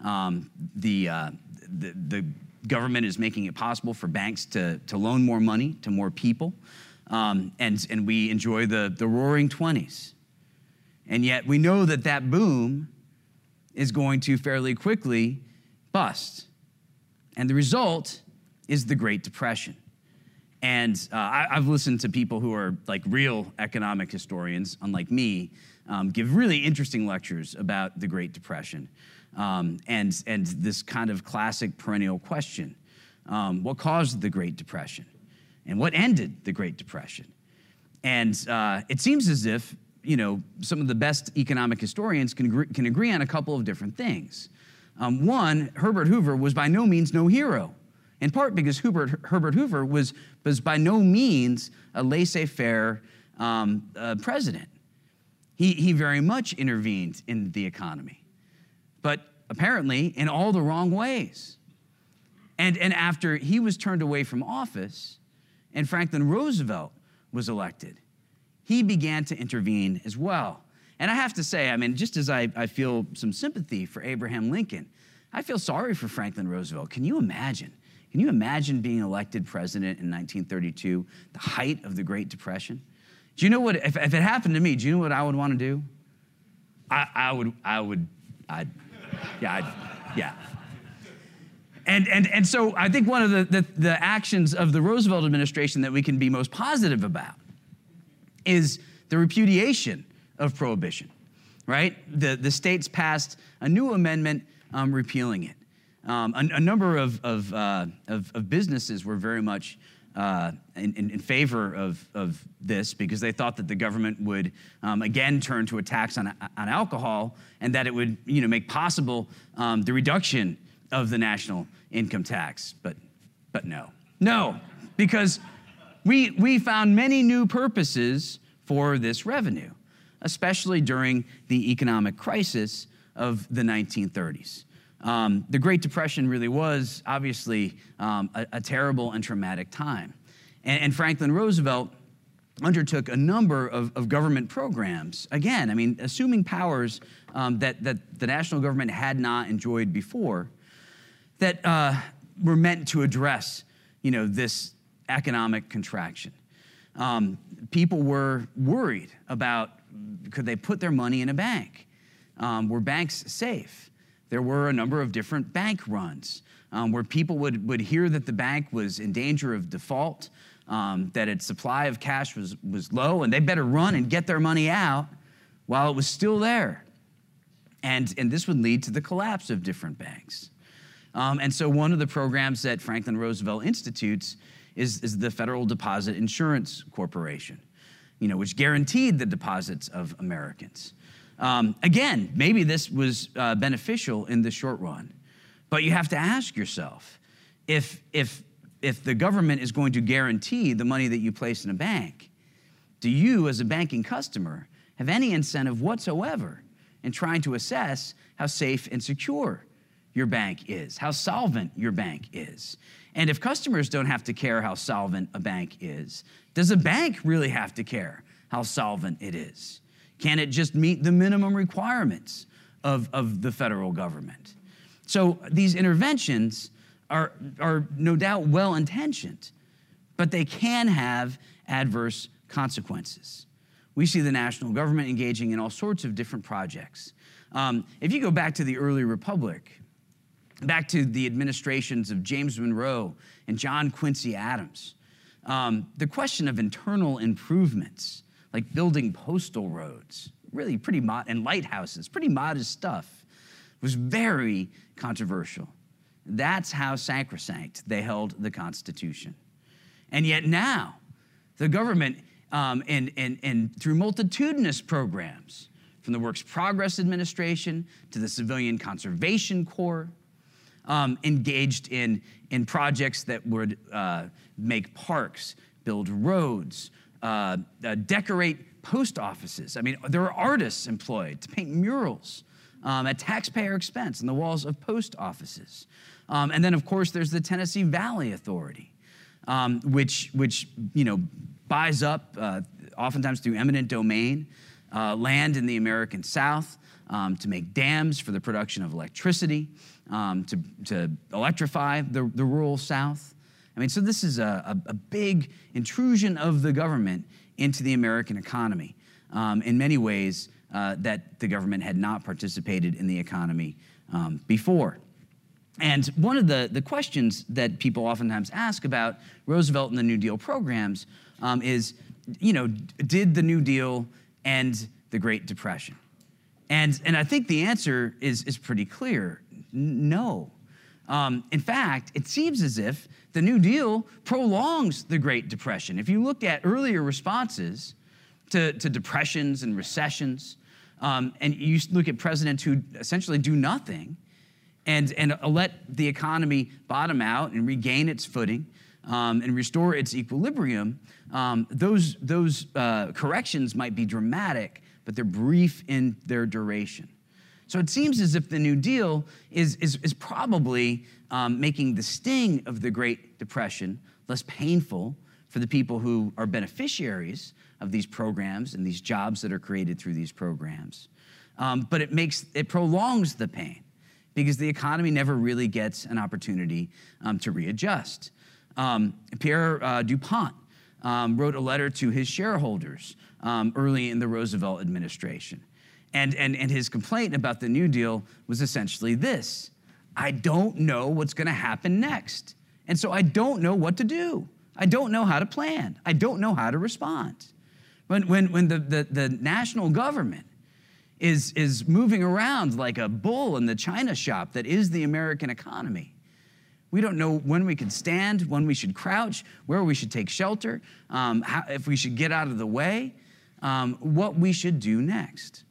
Um, the, uh, the, the government is making it possible for banks to, to loan more money to more people. Um, and, and we enjoy the, the roaring 20s. And yet we know that that boom is going to fairly quickly bust. And the result is the Great Depression. And uh, I, have listened to people who are like real economic historians, unlike me, um, give really interesting lectures about the Great Depression um, and, and this kind of classic perennial question um, what caused the Great Depression? And what ended the Great Depression? And uh, it seems as if you know, some of the best economic historians can agree, can agree on a couple of different things. Um, one, Herbert Hoover was by no means no hero, in part because Hubert, Herbert Hoover was, was by no means a laissez faire um, uh, president. He, he very much intervened in the economy, but apparently in all the wrong ways. And, and after he was turned away from office and Franklin Roosevelt was elected, he began to intervene as well. And I have to say, I mean, just as I, I feel some sympathy for Abraham Lincoln, I feel sorry for Franklin Roosevelt. Can you imagine? Can you imagine being elected president in 1932, the height of the Great Depression? Do you know what, if, if it happened to me, do you know what I would want to do? I, I would, I would, I'd, yeah, I'd, yeah. And, and, and so I think one of the, the, the actions of the Roosevelt administration that we can be most positive about is the repudiation of prohibition, right? The, the states passed a new amendment um, repealing it. Um, a, a, number of, of, uh, of, of, businesses were very much uh, in, in, in, favor of, of this because they thought that the government would um, again turn to a tax on, on alcohol and that it would you know, make possible um, the reduction of the national income tax. But, but no. No, because we, we found many new purposes for this revenue, especially during the economic crisis of the 1930s. Um, the Great Depression really was obviously um, a, a, terrible and traumatic time. And, and, Franklin Roosevelt undertook a number of, of, government programs, again, I mean, assuming powers um, that, that the national government had not enjoyed before, that uh, were meant to address you know, this economic contraction. Um, people were worried about could they put their money in a bank? Um, were banks safe? There were a number of different bank runs um, where people would, would hear that the bank was in danger of default, um, that its supply of cash was, was low, and they better run and get their money out while it was still there. And, and this would lead to the collapse of different banks. Um, and so, one of the programs that Franklin Roosevelt institutes is, is the Federal Deposit Insurance Corporation, you know, which guaranteed the deposits of Americans. Um, again, maybe this was uh, beneficial in the short run, but you have to ask yourself if, if, if the government is going to guarantee the money that you place in a bank, do you, as a banking customer, have any incentive whatsoever in trying to assess how safe and secure your bank is, how solvent your bank is? And if customers don't have to care how solvent a bank is, does a bank really have to care how solvent it is? Can it just meet the minimum requirements of, of the federal government? So these interventions are, are no doubt well intentioned, but they can have adverse consequences. We see the national government engaging in all sorts of different projects. Um, if you go back to the early republic, back to the administrations of James Monroe and John Quincy Adams. Um, the question of internal improvements, like building postal roads, really pretty mod- and lighthouses, pretty modest stuff, was very controversial. That's how sacrosanct they held the Constitution. And yet now, the government, um, and, and, and through multitudinous programs, from the Works Progress Administration to the Civilian Conservation Corps, um, engaged in, in projects that would uh, make parks, build roads, uh, uh, decorate post offices. I mean, there are artists employed to paint murals um, at taxpayer expense on the walls of post offices. Um, and then, of course, there's the Tennessee Valley Authority, um, which, which you know, buys up, uh, oftentimes through eminent domain, uh, land in the American South um, to make dams for the production of electricity, um, to, to electrify the, the rural South. I mean, so this is a, a, a big intrusion of the government into the American economy. Um, in many ways, uh, that the government had not participated in the economy um, before. And one of the, the questions that people oftentimes ask about Roosevelt and the New Deal programs um, is, you know, did the New Deal end the Great Depression? And, and I think the answer is, is pretty clear no. Um, in fact, it seems as if the New Deal prolongs the Great Depression. If you look at earlier responses to, to depressions and recessions, um, and you look at presidents who essentially do nothing and, and let the economy bottom out and regain its footing um, and restore its equilibrium, um, those, those uh, corrections might be dramatic, but they're brief in their duration. So it seems as if the New Deal is, is, is probably um, making the sting of the Great Depression less painful for the people who are beneficiaries of these programs and these jobs that are created through these programs. Um, but it makes it prolongs the pain because the economy never really gets an opportunity um, to readjust. Um, Pierre uh, DuPont um, wrote a letter to his shareholders um, early in the Roosevelt administration. And, and, and his complaint about the New Deal was essentially this I don't know what's going to happen next. And so I don't know what to do. I don't know how to plan. I don't know how to respond. When, when, when the, the, the national government is, is moving around like a bull in the china shop that is the American economy. We don't know when we can stand, when we should crouch, where we should take shelter, um, how, if we should get out of the way, um, what we should do next.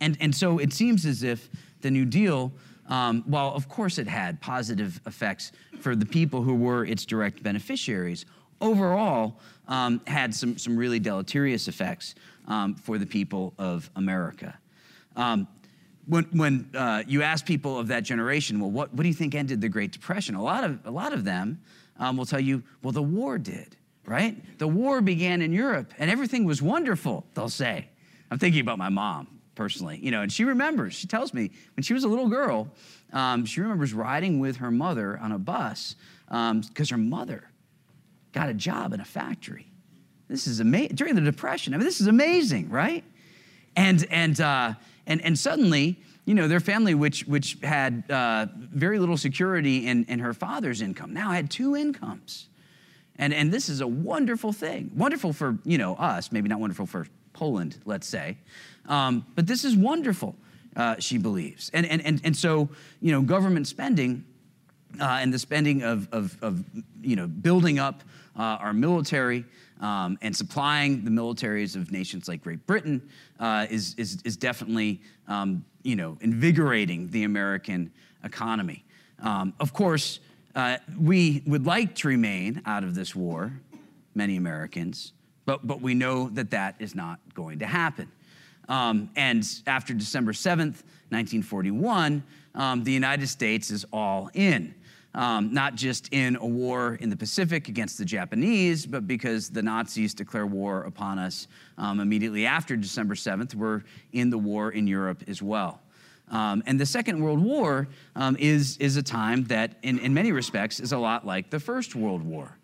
And, and so it seems as if the New Deal, um, while of course it had positive effects for the people who were its direct beneficiaries, overall um, had some, some really deleterious effects um, for the people of America. Um, when, when uh, you ask people of that generation, well, what, what do you think ended the Great Depression? A lot of, a lot of them um, will tell you, well, the war did, right? The war began in Europe and everything was wonderful, they'll say. I'm thinking about my mom personally, you know, and she remembers, she tells me when she was a little girl, um, she remembers riding with her mother on a bus because um, her mother got a job in a factory. This is amazing. During the Depression, I mean, this is amazing, right? And, and, uh, and, and suddenly, you know, their family, which, which had uh, very little security in, in her father's income, now had two incomes. And, and this is a wonderful thing. Wonderful for, you know, us, maybe not wonderful for Poland, let's say. Um, but this is wonderful, uh, she believes. And, and, and, and so, you know, government spending uh, and the spending of, of, of, you know, building up uh, our military um, and supplying the militaries of nations like Great Britain uh, is, is, is, definitely, um, you know, invigorating the American economy. Um, of course, uh, we would like to remain out of this war, many Americans, but, but we know that that is not going to happen. Um, and after December 7th, 1941, um, the United States is all in um, not just in a war in the Pacific against the Japanese, but because the Nazis declare war upon us um, immediately after December 7th. We're in the war in Europe as well. Um, and the Second World War um, is, is a time that, in, in many respects, is a lot like the First World War.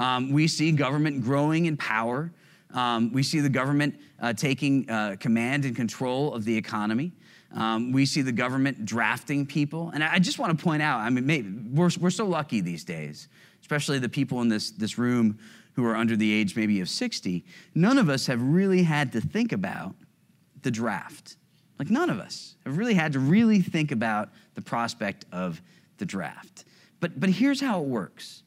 Um, we see government growing in power. Um, we see the government uh, taking uh, command and control of the economy. Um, we see the government drafting people. And I just want to point out I mean, maybe, we're, we're so lucky these days, especially the people in this, this room who are under the age maybe of 60. None of us have really had to think about the draft. Like, none of us have really had to really think about the prospect of the draft. But, but here's how it works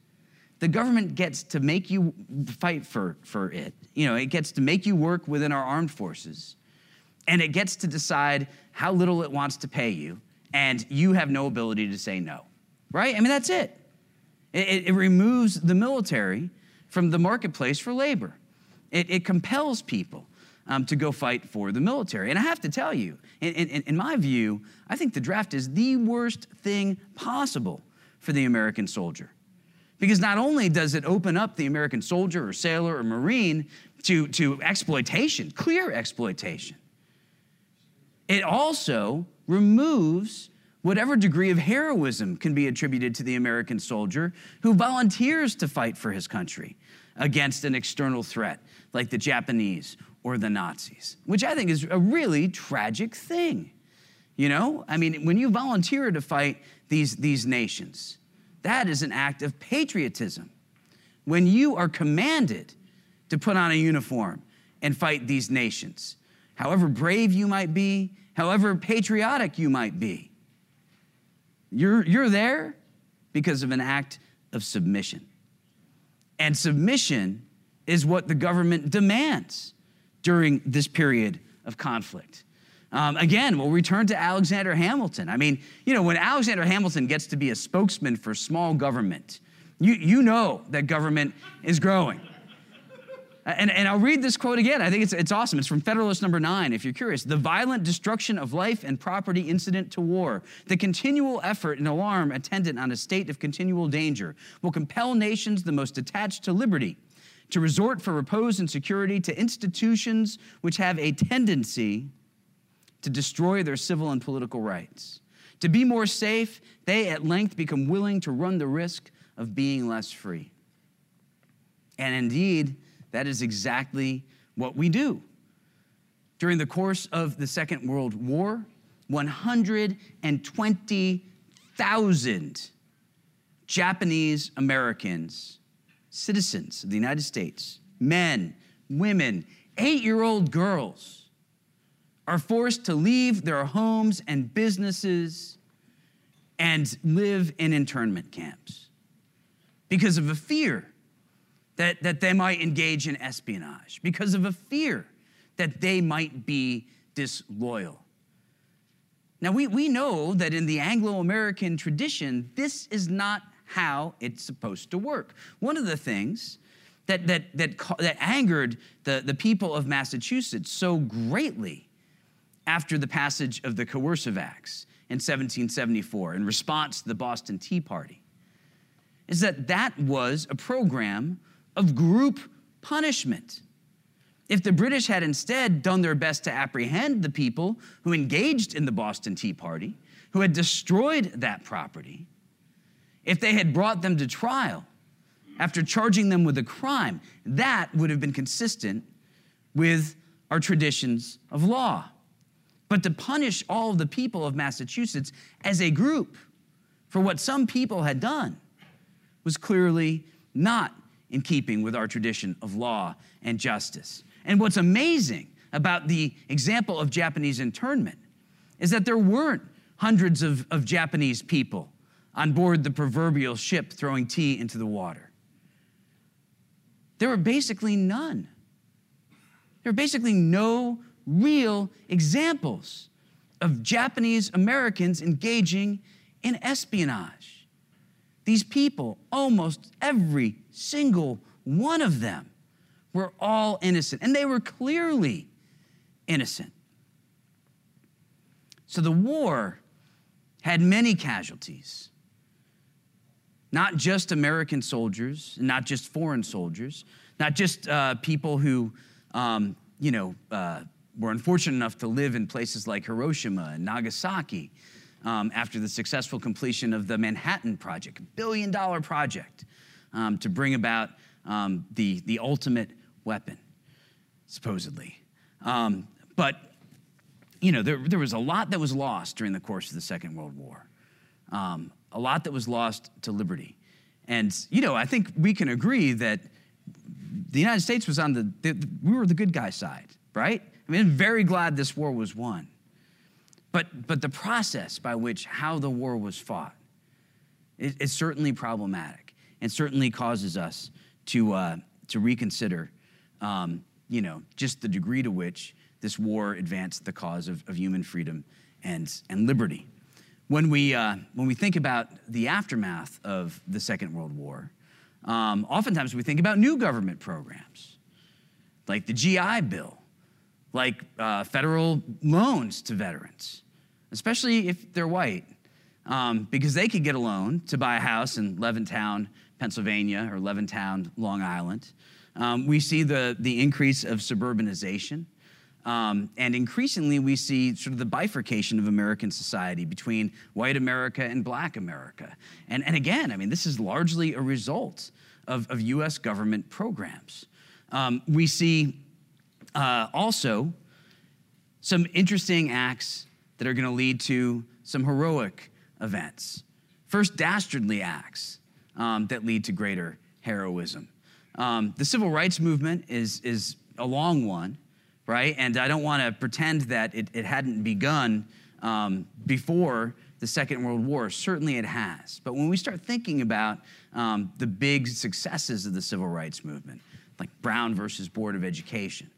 the government gets to make you fight for, for it. You know, it gets to make you work within our armed forces and it gets to decide how little it wants to pay you, and you have no ability to say no, right? I mean, that's it. It, it removes the military from the marketplace for labor. It, it compels people um, to go fight for the military. And I have to tell you, in, in, in my view, I think the draft is the worst thing possible for the American soldier. Because not only does it open up the American soldier or sailor or Marine to, to exploitation, clear exploitation, it also removes whatever degree of heroism can be attributed to the American soldier who volunteers to fight for his country against an external threat like the Japanese or the Nazis, which I think is a really tragic thing. You know, I mean, when you volunteer to fight these, these nations, that is an act of patriotism. When you are commanded to put on a uniform and fight these nations, however brave you might be, however patriotic you might be, you're, you're there because of an act of submission. And submission is what the government demands during this period of conflict. Um, again, we'll return to Alexander Hamilton. I mean, you know, when Alexander Hamilton gets to be a spokesman for small government, you, you know that government is growing. And, and I'll read this quote again. I think it's, it's awesome. It's from Federalist number nine, if you're curious. The violent destruction of life and property incident to war, the continual effort and alarm attendant on a state of continual danger, will compel nations the most attached to liberty to resort for repose and security to institutions which have a tendency to destroy their civil and political rights. To be more safe, they at length become willing to run the risk of being less free. And indeed, that is exactly what we do. During the course of the Second World War, 120,000 Japanese Americans, citizens of the United States, men, women, eight year old girls, are forced to leave their homes and businesses and live in internment camps because of a fear that, that they might engage in espionage, because of a fear that they might be disloyal. Now, we, we know that in the Anglo American tradition, this is not how it's supposed to work. One of the things that, that, that, that angered the, the people of Massachusetts so greatly after the passage of the Coercive Acts in 1774 in response to the Boston Tea Party is that that was a program of group punishment. If the British had instead done their best to apprehend the people who engaged in the Boston Tea Party, who had destroyed that property, if they had brought them to trial after charging them with a crime, that would have been consistent with our traditions of law but to punish all of the people of Massachusetts as a group for what some people had done was clearly not in keeping with our tradition of law and justice. And what's amazing about the example of Japanese internment is that there weren't hundreds of, of Japanese people on board the proverbial ship throwing tea into the water. There were basically none. There were basically no real examples of Japanese Americans engaging in espionage. These people, almost every single one of them, were all innocent, and they were clearly innocent. So the war had many casualties. Not just American soldiers, not just foreign soldiers, not just uh, people who, um, you know, uh, were unfortunate enough to live in places like Hiroshima and Nagasaki um, after the successful completion of the Manhattan Project, a billion dollar project um, to bring about um, the, the ultimate weapon, supposedly. Um, but, you know, there, there was a lot that was lost during the course of the Second World War, um, a lot that was lost to liberty. And, you know, I think we can agree that the United States was on the, the we were the good guy side, right? I mean, I'm very glad this war was won. But, but the process by which how the war was fought is, is certainly problematic and certainly causes us to, uh, to reconsider, um, you know, just the degree to which this war advanced the cause of, of human freedom and, and liberty. When we, uh, when we think about the aftermath of the Second World War, um, oftentimes we think about new government programs, like the GI Bill like uh, federal loans to veterans, especially if they're white, um, because they could get a loan to buy a house in Levittown, Pennsylvania, or Levittown, Long Island. Um, we see the, the increase of suburbanization. Um, and increasingly, we see sort of the bifurcation of American society between white America and black America. And, and again, I mean, this is largely a result of, of US government programs. Um, we see uh, also some interesting acts that are going to lead to some heroic events. First, dastardly acts um, that lead to greater heroism. Um, the civil rights movement is, is a long one, right? And I don't want to pretend that it, it hadn't begun um, before the Second World War. Certainly it has. But when we start thinking about um, the big successes of the civil rights movement, like Brown versus Board of Education,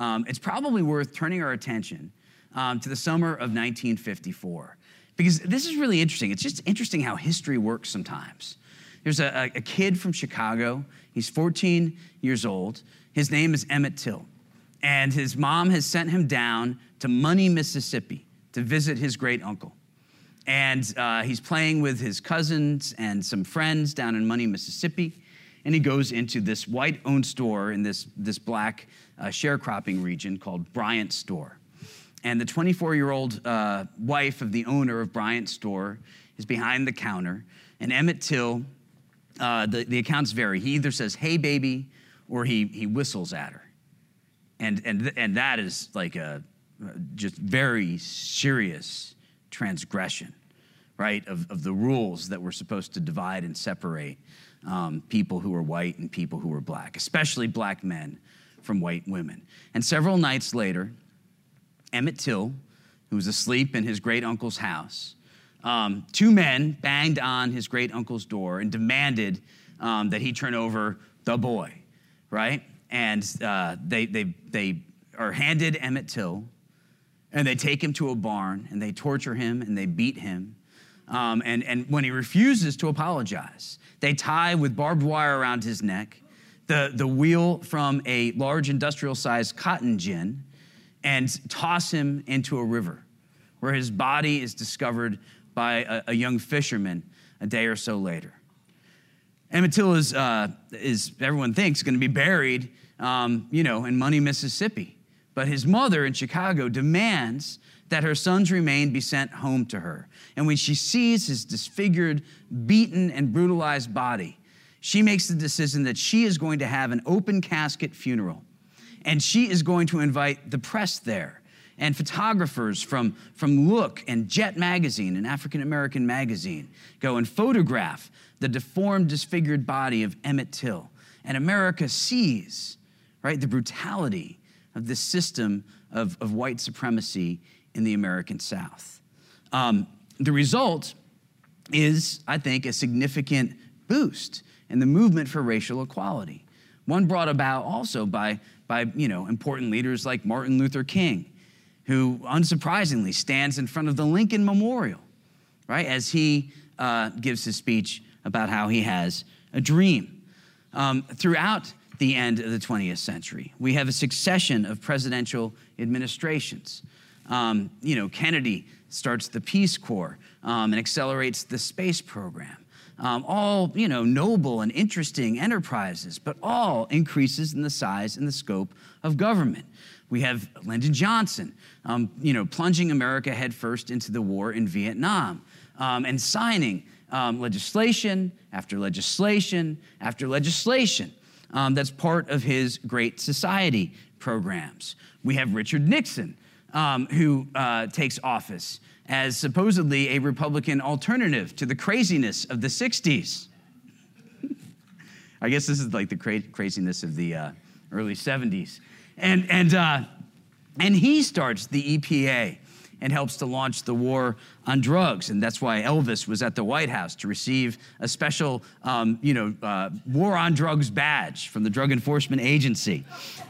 um, it's probably worth turning our attention um, to the summer of 1954. Because this is really interesting. It's just interesting how history works sometimes. There's a, a kid from Chicago. He's 14 years old. His name is Emmett Till. And his mom has sent him down to Money, Mississippi to visit his great uncle. And uh, he's playing with his cousins and some friends down in Money, Mississippi. And he goes into this white owned store in this, this black uh, sharecropping region called Bryant Store. And the 24 year old uh, wife of the owner of Bryant Store is behind the counter. And Emmett Till uh, the, the accounts vary. He either says, hey, baby, or he, he whistles at her. And, and, and that is like a just very serious transgression, right, of, of the rules that we're supposed to divide and separate um, people who were white and people who were black, especially black men from white women. And several nights later, Emmett Till, who was asleep in his great uncle's house, um, two men banged on his great uncle's door and demanded um, that he turn over the boy, right? And uh, they, they, they are handed Emmett Till, and they take him to a barn, and they torture him, and they beat him. Um, and, and when he refuses to apologize, they tie with barbed wire around his neck the, the wheel from a large industrial sized cotton gin and toss him into a river where his body is discovered by a, a young fisherman a day or so later. Emmett is, uh, is everyone thinks, going to be buried, um, you know, in Money, Mississippi. But his mother in Chicago demands that her son's remain be sent home to her. And when she sees his disfigured, beaten, and brutalized body, she makes the decision that she is going to have an open casket funeral. And she is going to invite the press there and photographers from, from Look and Jet Magazine, an African American magazine, go and photograph the deformed, disfigured body of Emmett Till. And America sees, right, the brutality of this system of, of white supremacy in the American South. Um, the result is, I think, a significant boost in the movement for racial equality. One brought about also by, by you know, important leaders like Martin Luther King who unsurprisingly stands in front of the Lincoln Memorial, right, as he uh, gives his speech about how he has a dream. Um, throughout the end of the 20th century, we have a succession of presidential administrations. Um, you know, Kennedy starts the Peace Corps um, and accelerates the space program. Um, all you know noble and interesting enterprises but all increases in the size and the scope of government we have Lyndon Johnson, um, you know, plunging America headfirst into the war in Vietnam um, and signing um, legislation after legislation after legislation um, that's part of his Great Society programs. We have Richard Nixon, um, who uh, takes office as supposedly a Republican alternative to the craziness of the 60s. I guess this is like the cra- craziness of the uh, early 70s. And, and, uh, and he starts the EPA and helps to launch the war on drugs. And that's why Elvis was at the White House to receive a special, um, you know, uh, war on drugs badge from the Drug Enforcement Agency.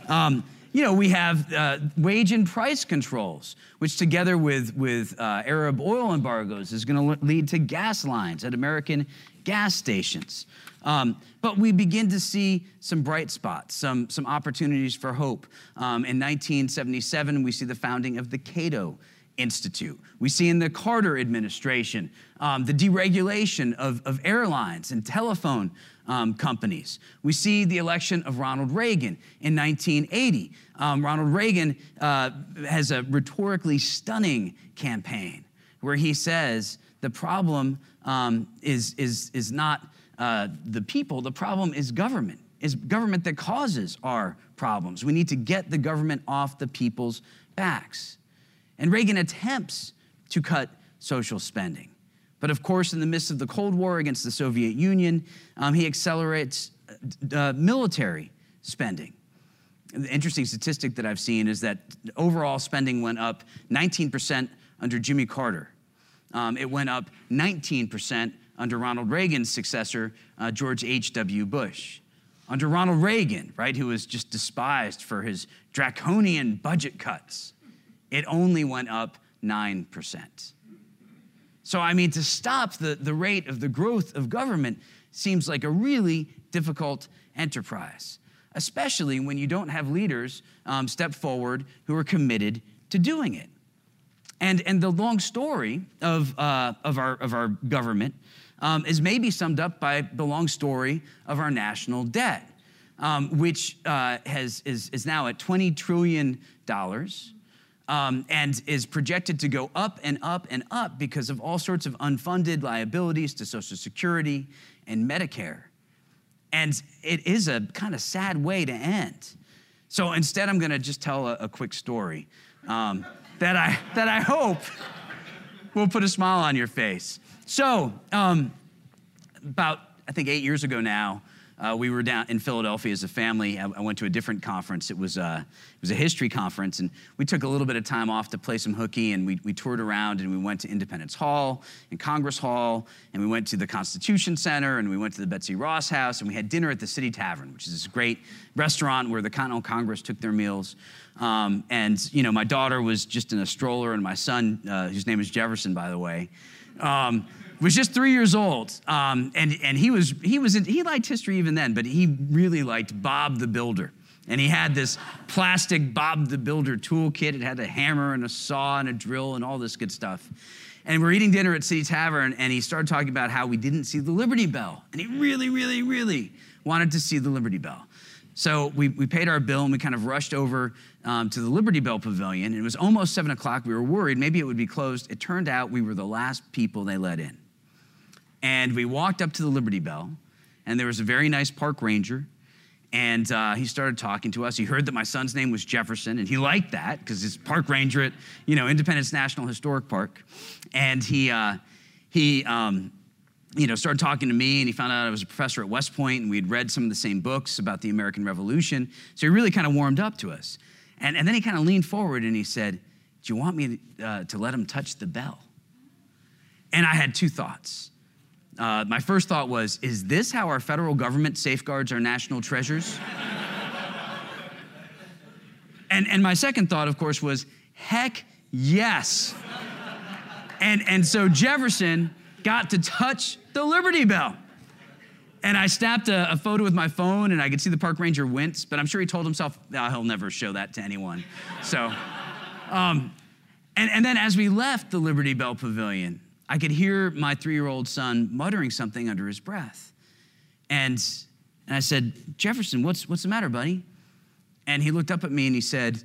Um, you know, we have uh, wage and price controls, which together with, with uh, Arab oil embargoes is going to lead to gas lines at American gas stations. Um, but we begin to see some bright spots, some, some opportunities for hope. Um, in 1977, we see the founding of the Cato Institute. We see in the Carter administration um, the deregulation of, of airlines and telephone um, companies. We see the election of Ronald Reagan in 1980. Um, Ronald Reagan uh, has a rhetorically stunning campaign where he says the problem um, is, is, is not uh, the people, the problem is government. Is government that causes our problems. We need to get the government off the people's backs. And Reagan attempts to cut social spending. But of course, in the midst of the Cold War against the Soviet Union, um, he accelerates uh, uh military spending. The interesting statistic that I've seen is that overall spending went up 19% under Jimmy Carter. Um, it went up 19% under Ronald Reagan's successor, uh, George H.W. Bush. Under Ronald Reagan, right, who was just despised for his draconian budget cuts, it only went up 9%. So, I mean, to stop the, the rate of the growth of government seems like a really difficult enterprise, especially when you don't have leaders um, step forward who are committed to doing it. And, and the long story of, uh, of, our, of our government um, is maybe summed up by the long story of our national debt, um, which uh, has, is, is now at $20 trillion um, and is projected to go up and up and up because of all sorts of unfunded liabilities to Social Security and Medicare. And it is a kind of sad way to end. So instead, I'm going to just tell a, a quick story um, that, I, that I hope will put a smile on your face. So, um, about, I think, eight years ago now, uh, we were down in Philadelphia as a family. I, I went to a different conference. It was, uh, it was a history conference, and we took a little bit of time off to play some hooky, and we, we toured around, and we went to Independence Hall and Congress Hall, and we went to the Constitution Center, and we went to the Betsy Ross House, and we had dinner at the City Tavern, which is this great restaurant where the Continental Congress took their meals. Um, and, you know, my daughter was just in a stroller, and my son, uh, whose name is Jefferson, by the way, um, was just three years old, um, and and he was he was in, he liked history even then, but he really liked Bob the Builder. And he had this plastic Bob the Builder toolkit. It had a hammer and a saw and a drill and all this good stuff. And we're eating dinner at City Tavern, and he started talking about how we didn't see the Liberty Bell. And he really, really, really wanted to see the Liberty Bell. So we, we paid our bill and we kind of rushed over um, to the Liberty Bell Pavilion. It was almost seven o'clock. We were worried maybe it would be closed. It turned out we were the last people they let in. And we walked up to the Liberty Bell, and there was a very nice park ranger. And uh, he started talking to us. He heard that my son's name was Jefferson, and he liked that because he's park ranger at, you know, Independence National Historic Park. And he, uh, he, um, you know, started talking to me, and he found out I was a professor at West Point, and we had read some of the same books about the American Revolution. So he really kind of warmed up to us. And, and then he kind of leaned forward and he said, Do you want me uh, to let him touch the bell? And I had two thoughts uh, my first thought was, is this how our federal government safeguards our national treasures? and, and my second thought, of course, was, heck yes. and, and so Jefferson got to touch the Liberty Bell. And I snapped a, a, photo with my phone, and I could see the park ranger wince, but I'm sure he told himself, oh, he'll never show that to anyone. So, um, and, and then as we left the Liberty Bell Pavilion, I could hear my three year old son muttering something under his breath. And, and I said, Jefferson, what's, what's the matter, buddy? And he looked up at me and he said,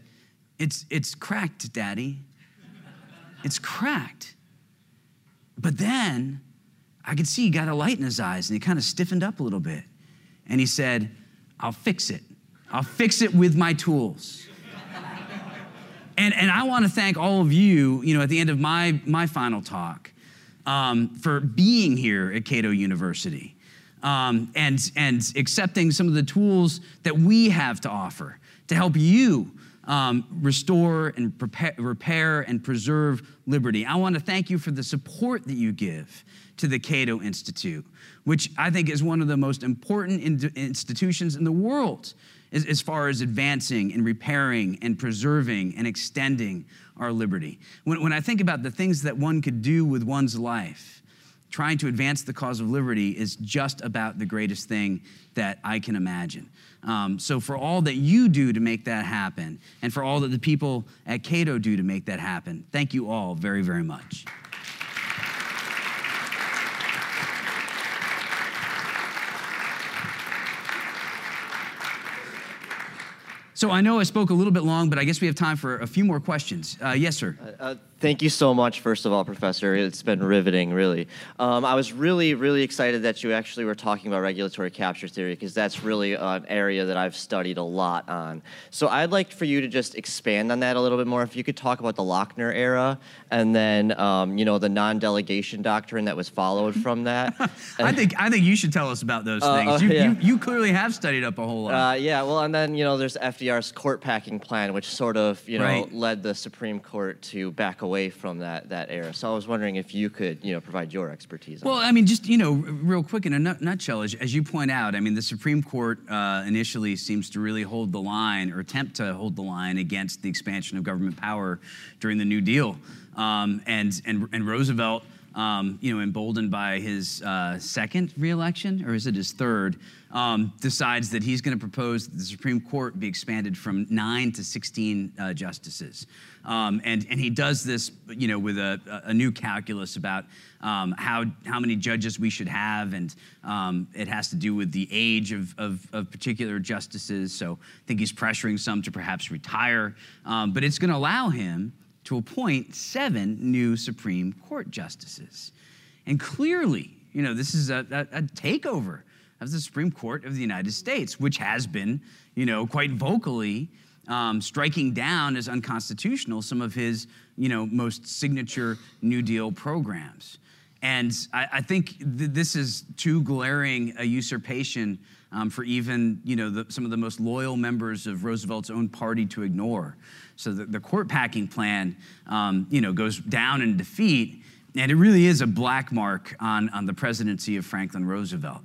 It's, it's cracked, Daddy. It's cracked. But then I could see he got a light in his eyes and he kind of stiffened up a little bit. And he said, I'll fix it. I'll fix it with my tools. and, and I want to thank all of you, you know, at the end of my, my final talk, um, for being here at Cato University um, and, and accepting some of the tools that we have to offer to help you um, restore and prepare, repair and preserve liberty. I want to thank you for the support that you give to the Cato Institute, which I think is one of the most important in- institutions in the world as, as far as advancing and repairing and preserving and extending our liberty. When, when I think about the things that one could do with one's life, trying to advance the cause of liberty is just about the greatest thing that I can imagine. Um, so, for all that you do to make that happen, and for all that the people at Cato do to make that happen, thank you all very, very much. So I know I spoke a little bit long, but I guess we have time for a few more questions. Uh, yes, sir. Uh, uh Thank you so much, first of all, Professor. It's been riveting, really. Um, I was really, really excited that you actually were talking about regulatory capture theory because that's really an area that I've studied a lot on. So I'd like for you to just expand on that a little bit more. If you could talk about the Lochner era and then, um, you know, the non-delegation doctrine that was followed from that. I think I think you should tell us about those uh, things. Uh, you, yeah. you, you, clearly have studied up a whole lot. Uh, yeah, well, and then, you know, there's FDR's court packing plan, which sort of, you know, right. led the Supreme Court to back away from that that era. So I was wondering if you could, you know, provide your expertise. Well, I mean, just you know, real quick in a nutshell, as, as you point out, I mean, the Supreme Court uh, initially seems to really hold the line or attempt to hold the line against the expansion of government power during the New Deal, um, and and and Roosevelt. Um, you know, emboldened by his uh, second reelection, or is it his third, um, decides that he's going to propose that the Supreme Court be expanded from nine to 16 uh, justices. Um, and, and he does this, you know, with a, a new calculus about um, how, how many judges we should have, and um, it has to do with the age of, of, of, particular justices. So I think he's pressuring some to perhaps retire, um, but it's going to allow him to appoint seven new Supreme Court justices. And clearly, you know, this is a, a, a takeover of the Supreme Court of the United States, which has been, you know, quite vocally um, striking down as unconstitutional some of his, you know, most signature New Deal programs. And I, I think th- this is too glaring a usurpation um, for even, you know, the, some of the most loyal members of Roosevelt's own party to ignore. So the, the court packing plan, um, you know, goes down in defeat, and it really is a black mark on, on the presidency of Franklin Roosevelt.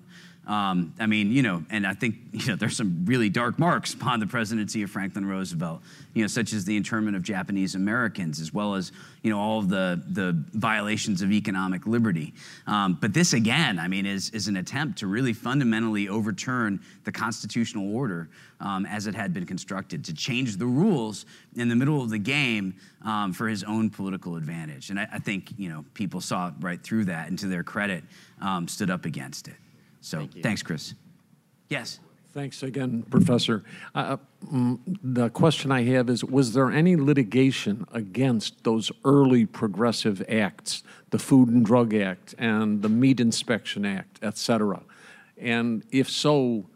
Um, I mean, you know, and I think you know there's some really dark marks upon the presidency of Franklin Roosevelt, you know, such as the internment of Japanese Americans, as well as you know all of the the violations of economic liberty. Um, but this again, I mean, is is an attempt to really fundamentally overturn the constitutional order um, as it had been constructed, to change the rules in the middle of the game um, for his own political advantage. And I, I, think you know people saw right through that, and to their credit, um, stood up against it. So Thank thanks, Chris. Yes. Thanks again, Professor. Uh, mm, the question I have is Was there any litigation against those early progressive acts, the Food and Drug Act and the Meat Inspection Act, et cetera? And if so,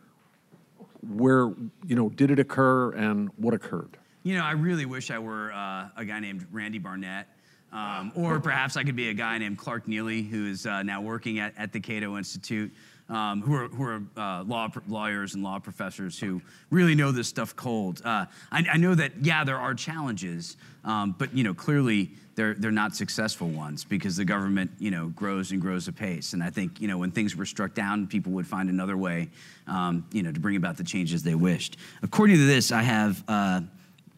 where, you know, did it occur and what occurred? You know, I really wish I were uh, a guy named Randy Barnett. Um, or perhaps I could be a guy named Clark Neily, who is uh, now working at, at the Cato Institute um, who are, who are uh, law lawyers and law professors who really know this stuff cold. Uh, I, I, know that yeah, there are challenges, um, but you know clearly they're they're not successful ones because the government you know grows and grows apace. And I think you know when things were struck down, people would find another way um, you know to bring about the changes they wished. According to this, I have uh,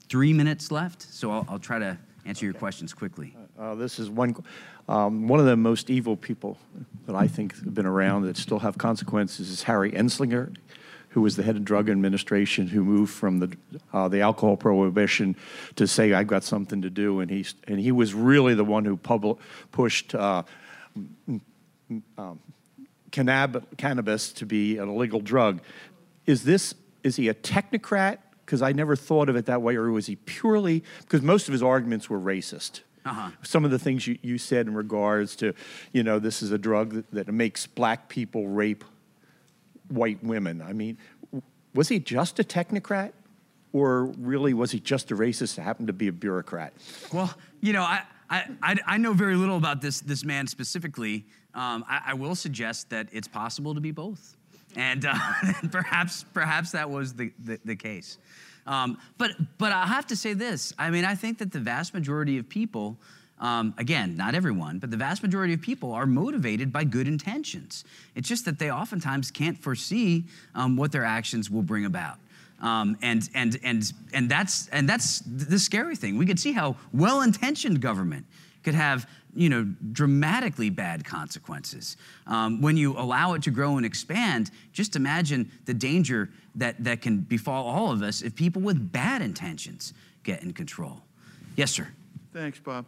three minutes left, so I'll, I'll try to answer your questions quickly. Uh, this is one. Um, one of the most evil people that I think have been around that still have consequences is Harry Anslinger, who was the head of drug administration, who moved from the uh, the alcohol prohibition to say I've got something to do, and he and he was really the one who pushed. Uh, um, cannab- cannabis to be an illegal drug. Is this is he a technocrat? Because I never thought of it that way, or was he purely because most of his arguments were racist? Uh-huh. Some of the things you, you said in regards to, you know, this is a drug that, that makes black people rape white women. I mean, was he just a technocrat? Or really, was he just a racist that happened to be a bureaucrat? Well, you know, I, I, I know very little about this, this man specifically. Um, I, I, will suggest that it's possible to be both. And uh, perhaps, perhaps that was the, the, the case. Um, but, but I have to say this I mean, I think that the vast majority of people, um, again, not everyone, but the vast majority of people are motivated by good intentions. It's just that they oftentimes can't foresee um, what their actions will bring about. Um, and, and, and, and, that's, and that's the scary thing. We could see how well intentioned government could have you know, dramatically bad consequences. Um, when you allow it to grow and expand, just imagine the danger that, that can befall all of us if people with bad intentions get in control. Yes, sir. Thanks, Bob.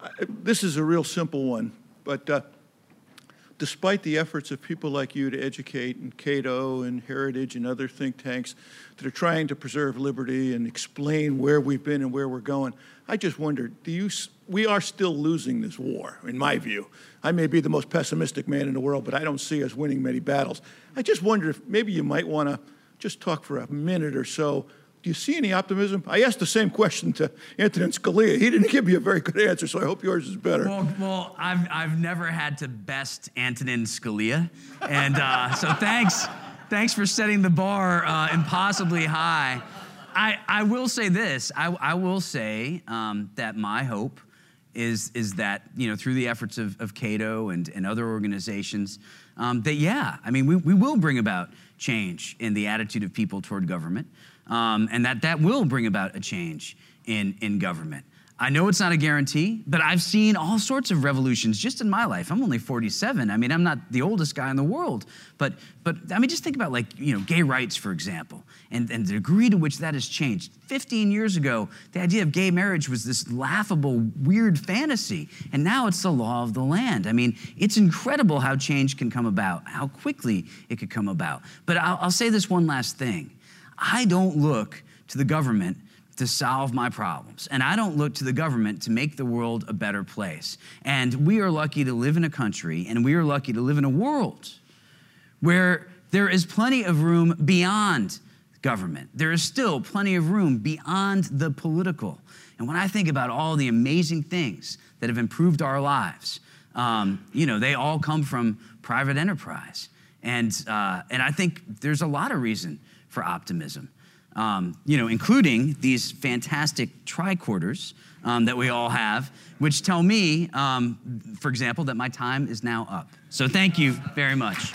I, this is a real simple one, but uh, despite the efforts of people like you to educate and Cato and Heritage and other think tanks that are trying to preserve liberty and explain where we've been and where we're going, I just wonder, do you, we are still losing this war, in my view. I may be the most pessimistic man in the world, but I don't see us winning many battles. I just wonder if maybe you might want to just talk for a minute or so do you see any optimism? I asked the same question to Antonin Scalia. He didn't give me a very good answer, so I hope yours is better. Well, well I've, I've never had to best Antonin Scalia. And uh, so thanks, thanks for setting the bar uh, impossibly high. I, I will say this I, I will say um, that my hope is, is that, you know, through the efforts of, of Cato and, and other organizations, um, that, yeah, I mean, we, we will bring about change in the attitude of people toward government um, and that that will bring about a change in, in government. I know it's not a guarantee, but I've seen all sorts of revolutions just in my life. I'm only 47. I mean, I'm not the oldest guy in the world, but but I mean, just think about like you know, gay rights, for example, and, and the degree to which that has changed. 15 years ago, the idea of gay marriage was this laughable, weird fantasy, and now it's the law of the land. I mean, it's incredible how change can come about, how quickly it could come about. But I'll, I'll say this one last thing. I don't look to the government to solve my problems. And I don't look to the government to make the world a better place. And we are lucky to live in a country and we are lucky to live in a world where there is plenty of room beyond government. There is still plenty of room beyond the political. And when I think about all the amazing things that have improved our lives, um, you know, they all come from private enterprise. And, uh, and I think there's a lot of reason for optimism. Um, you know, including these fantastic tricorders um, that we all have, which tell me, um, for example, that my time is now up. So thank you very much.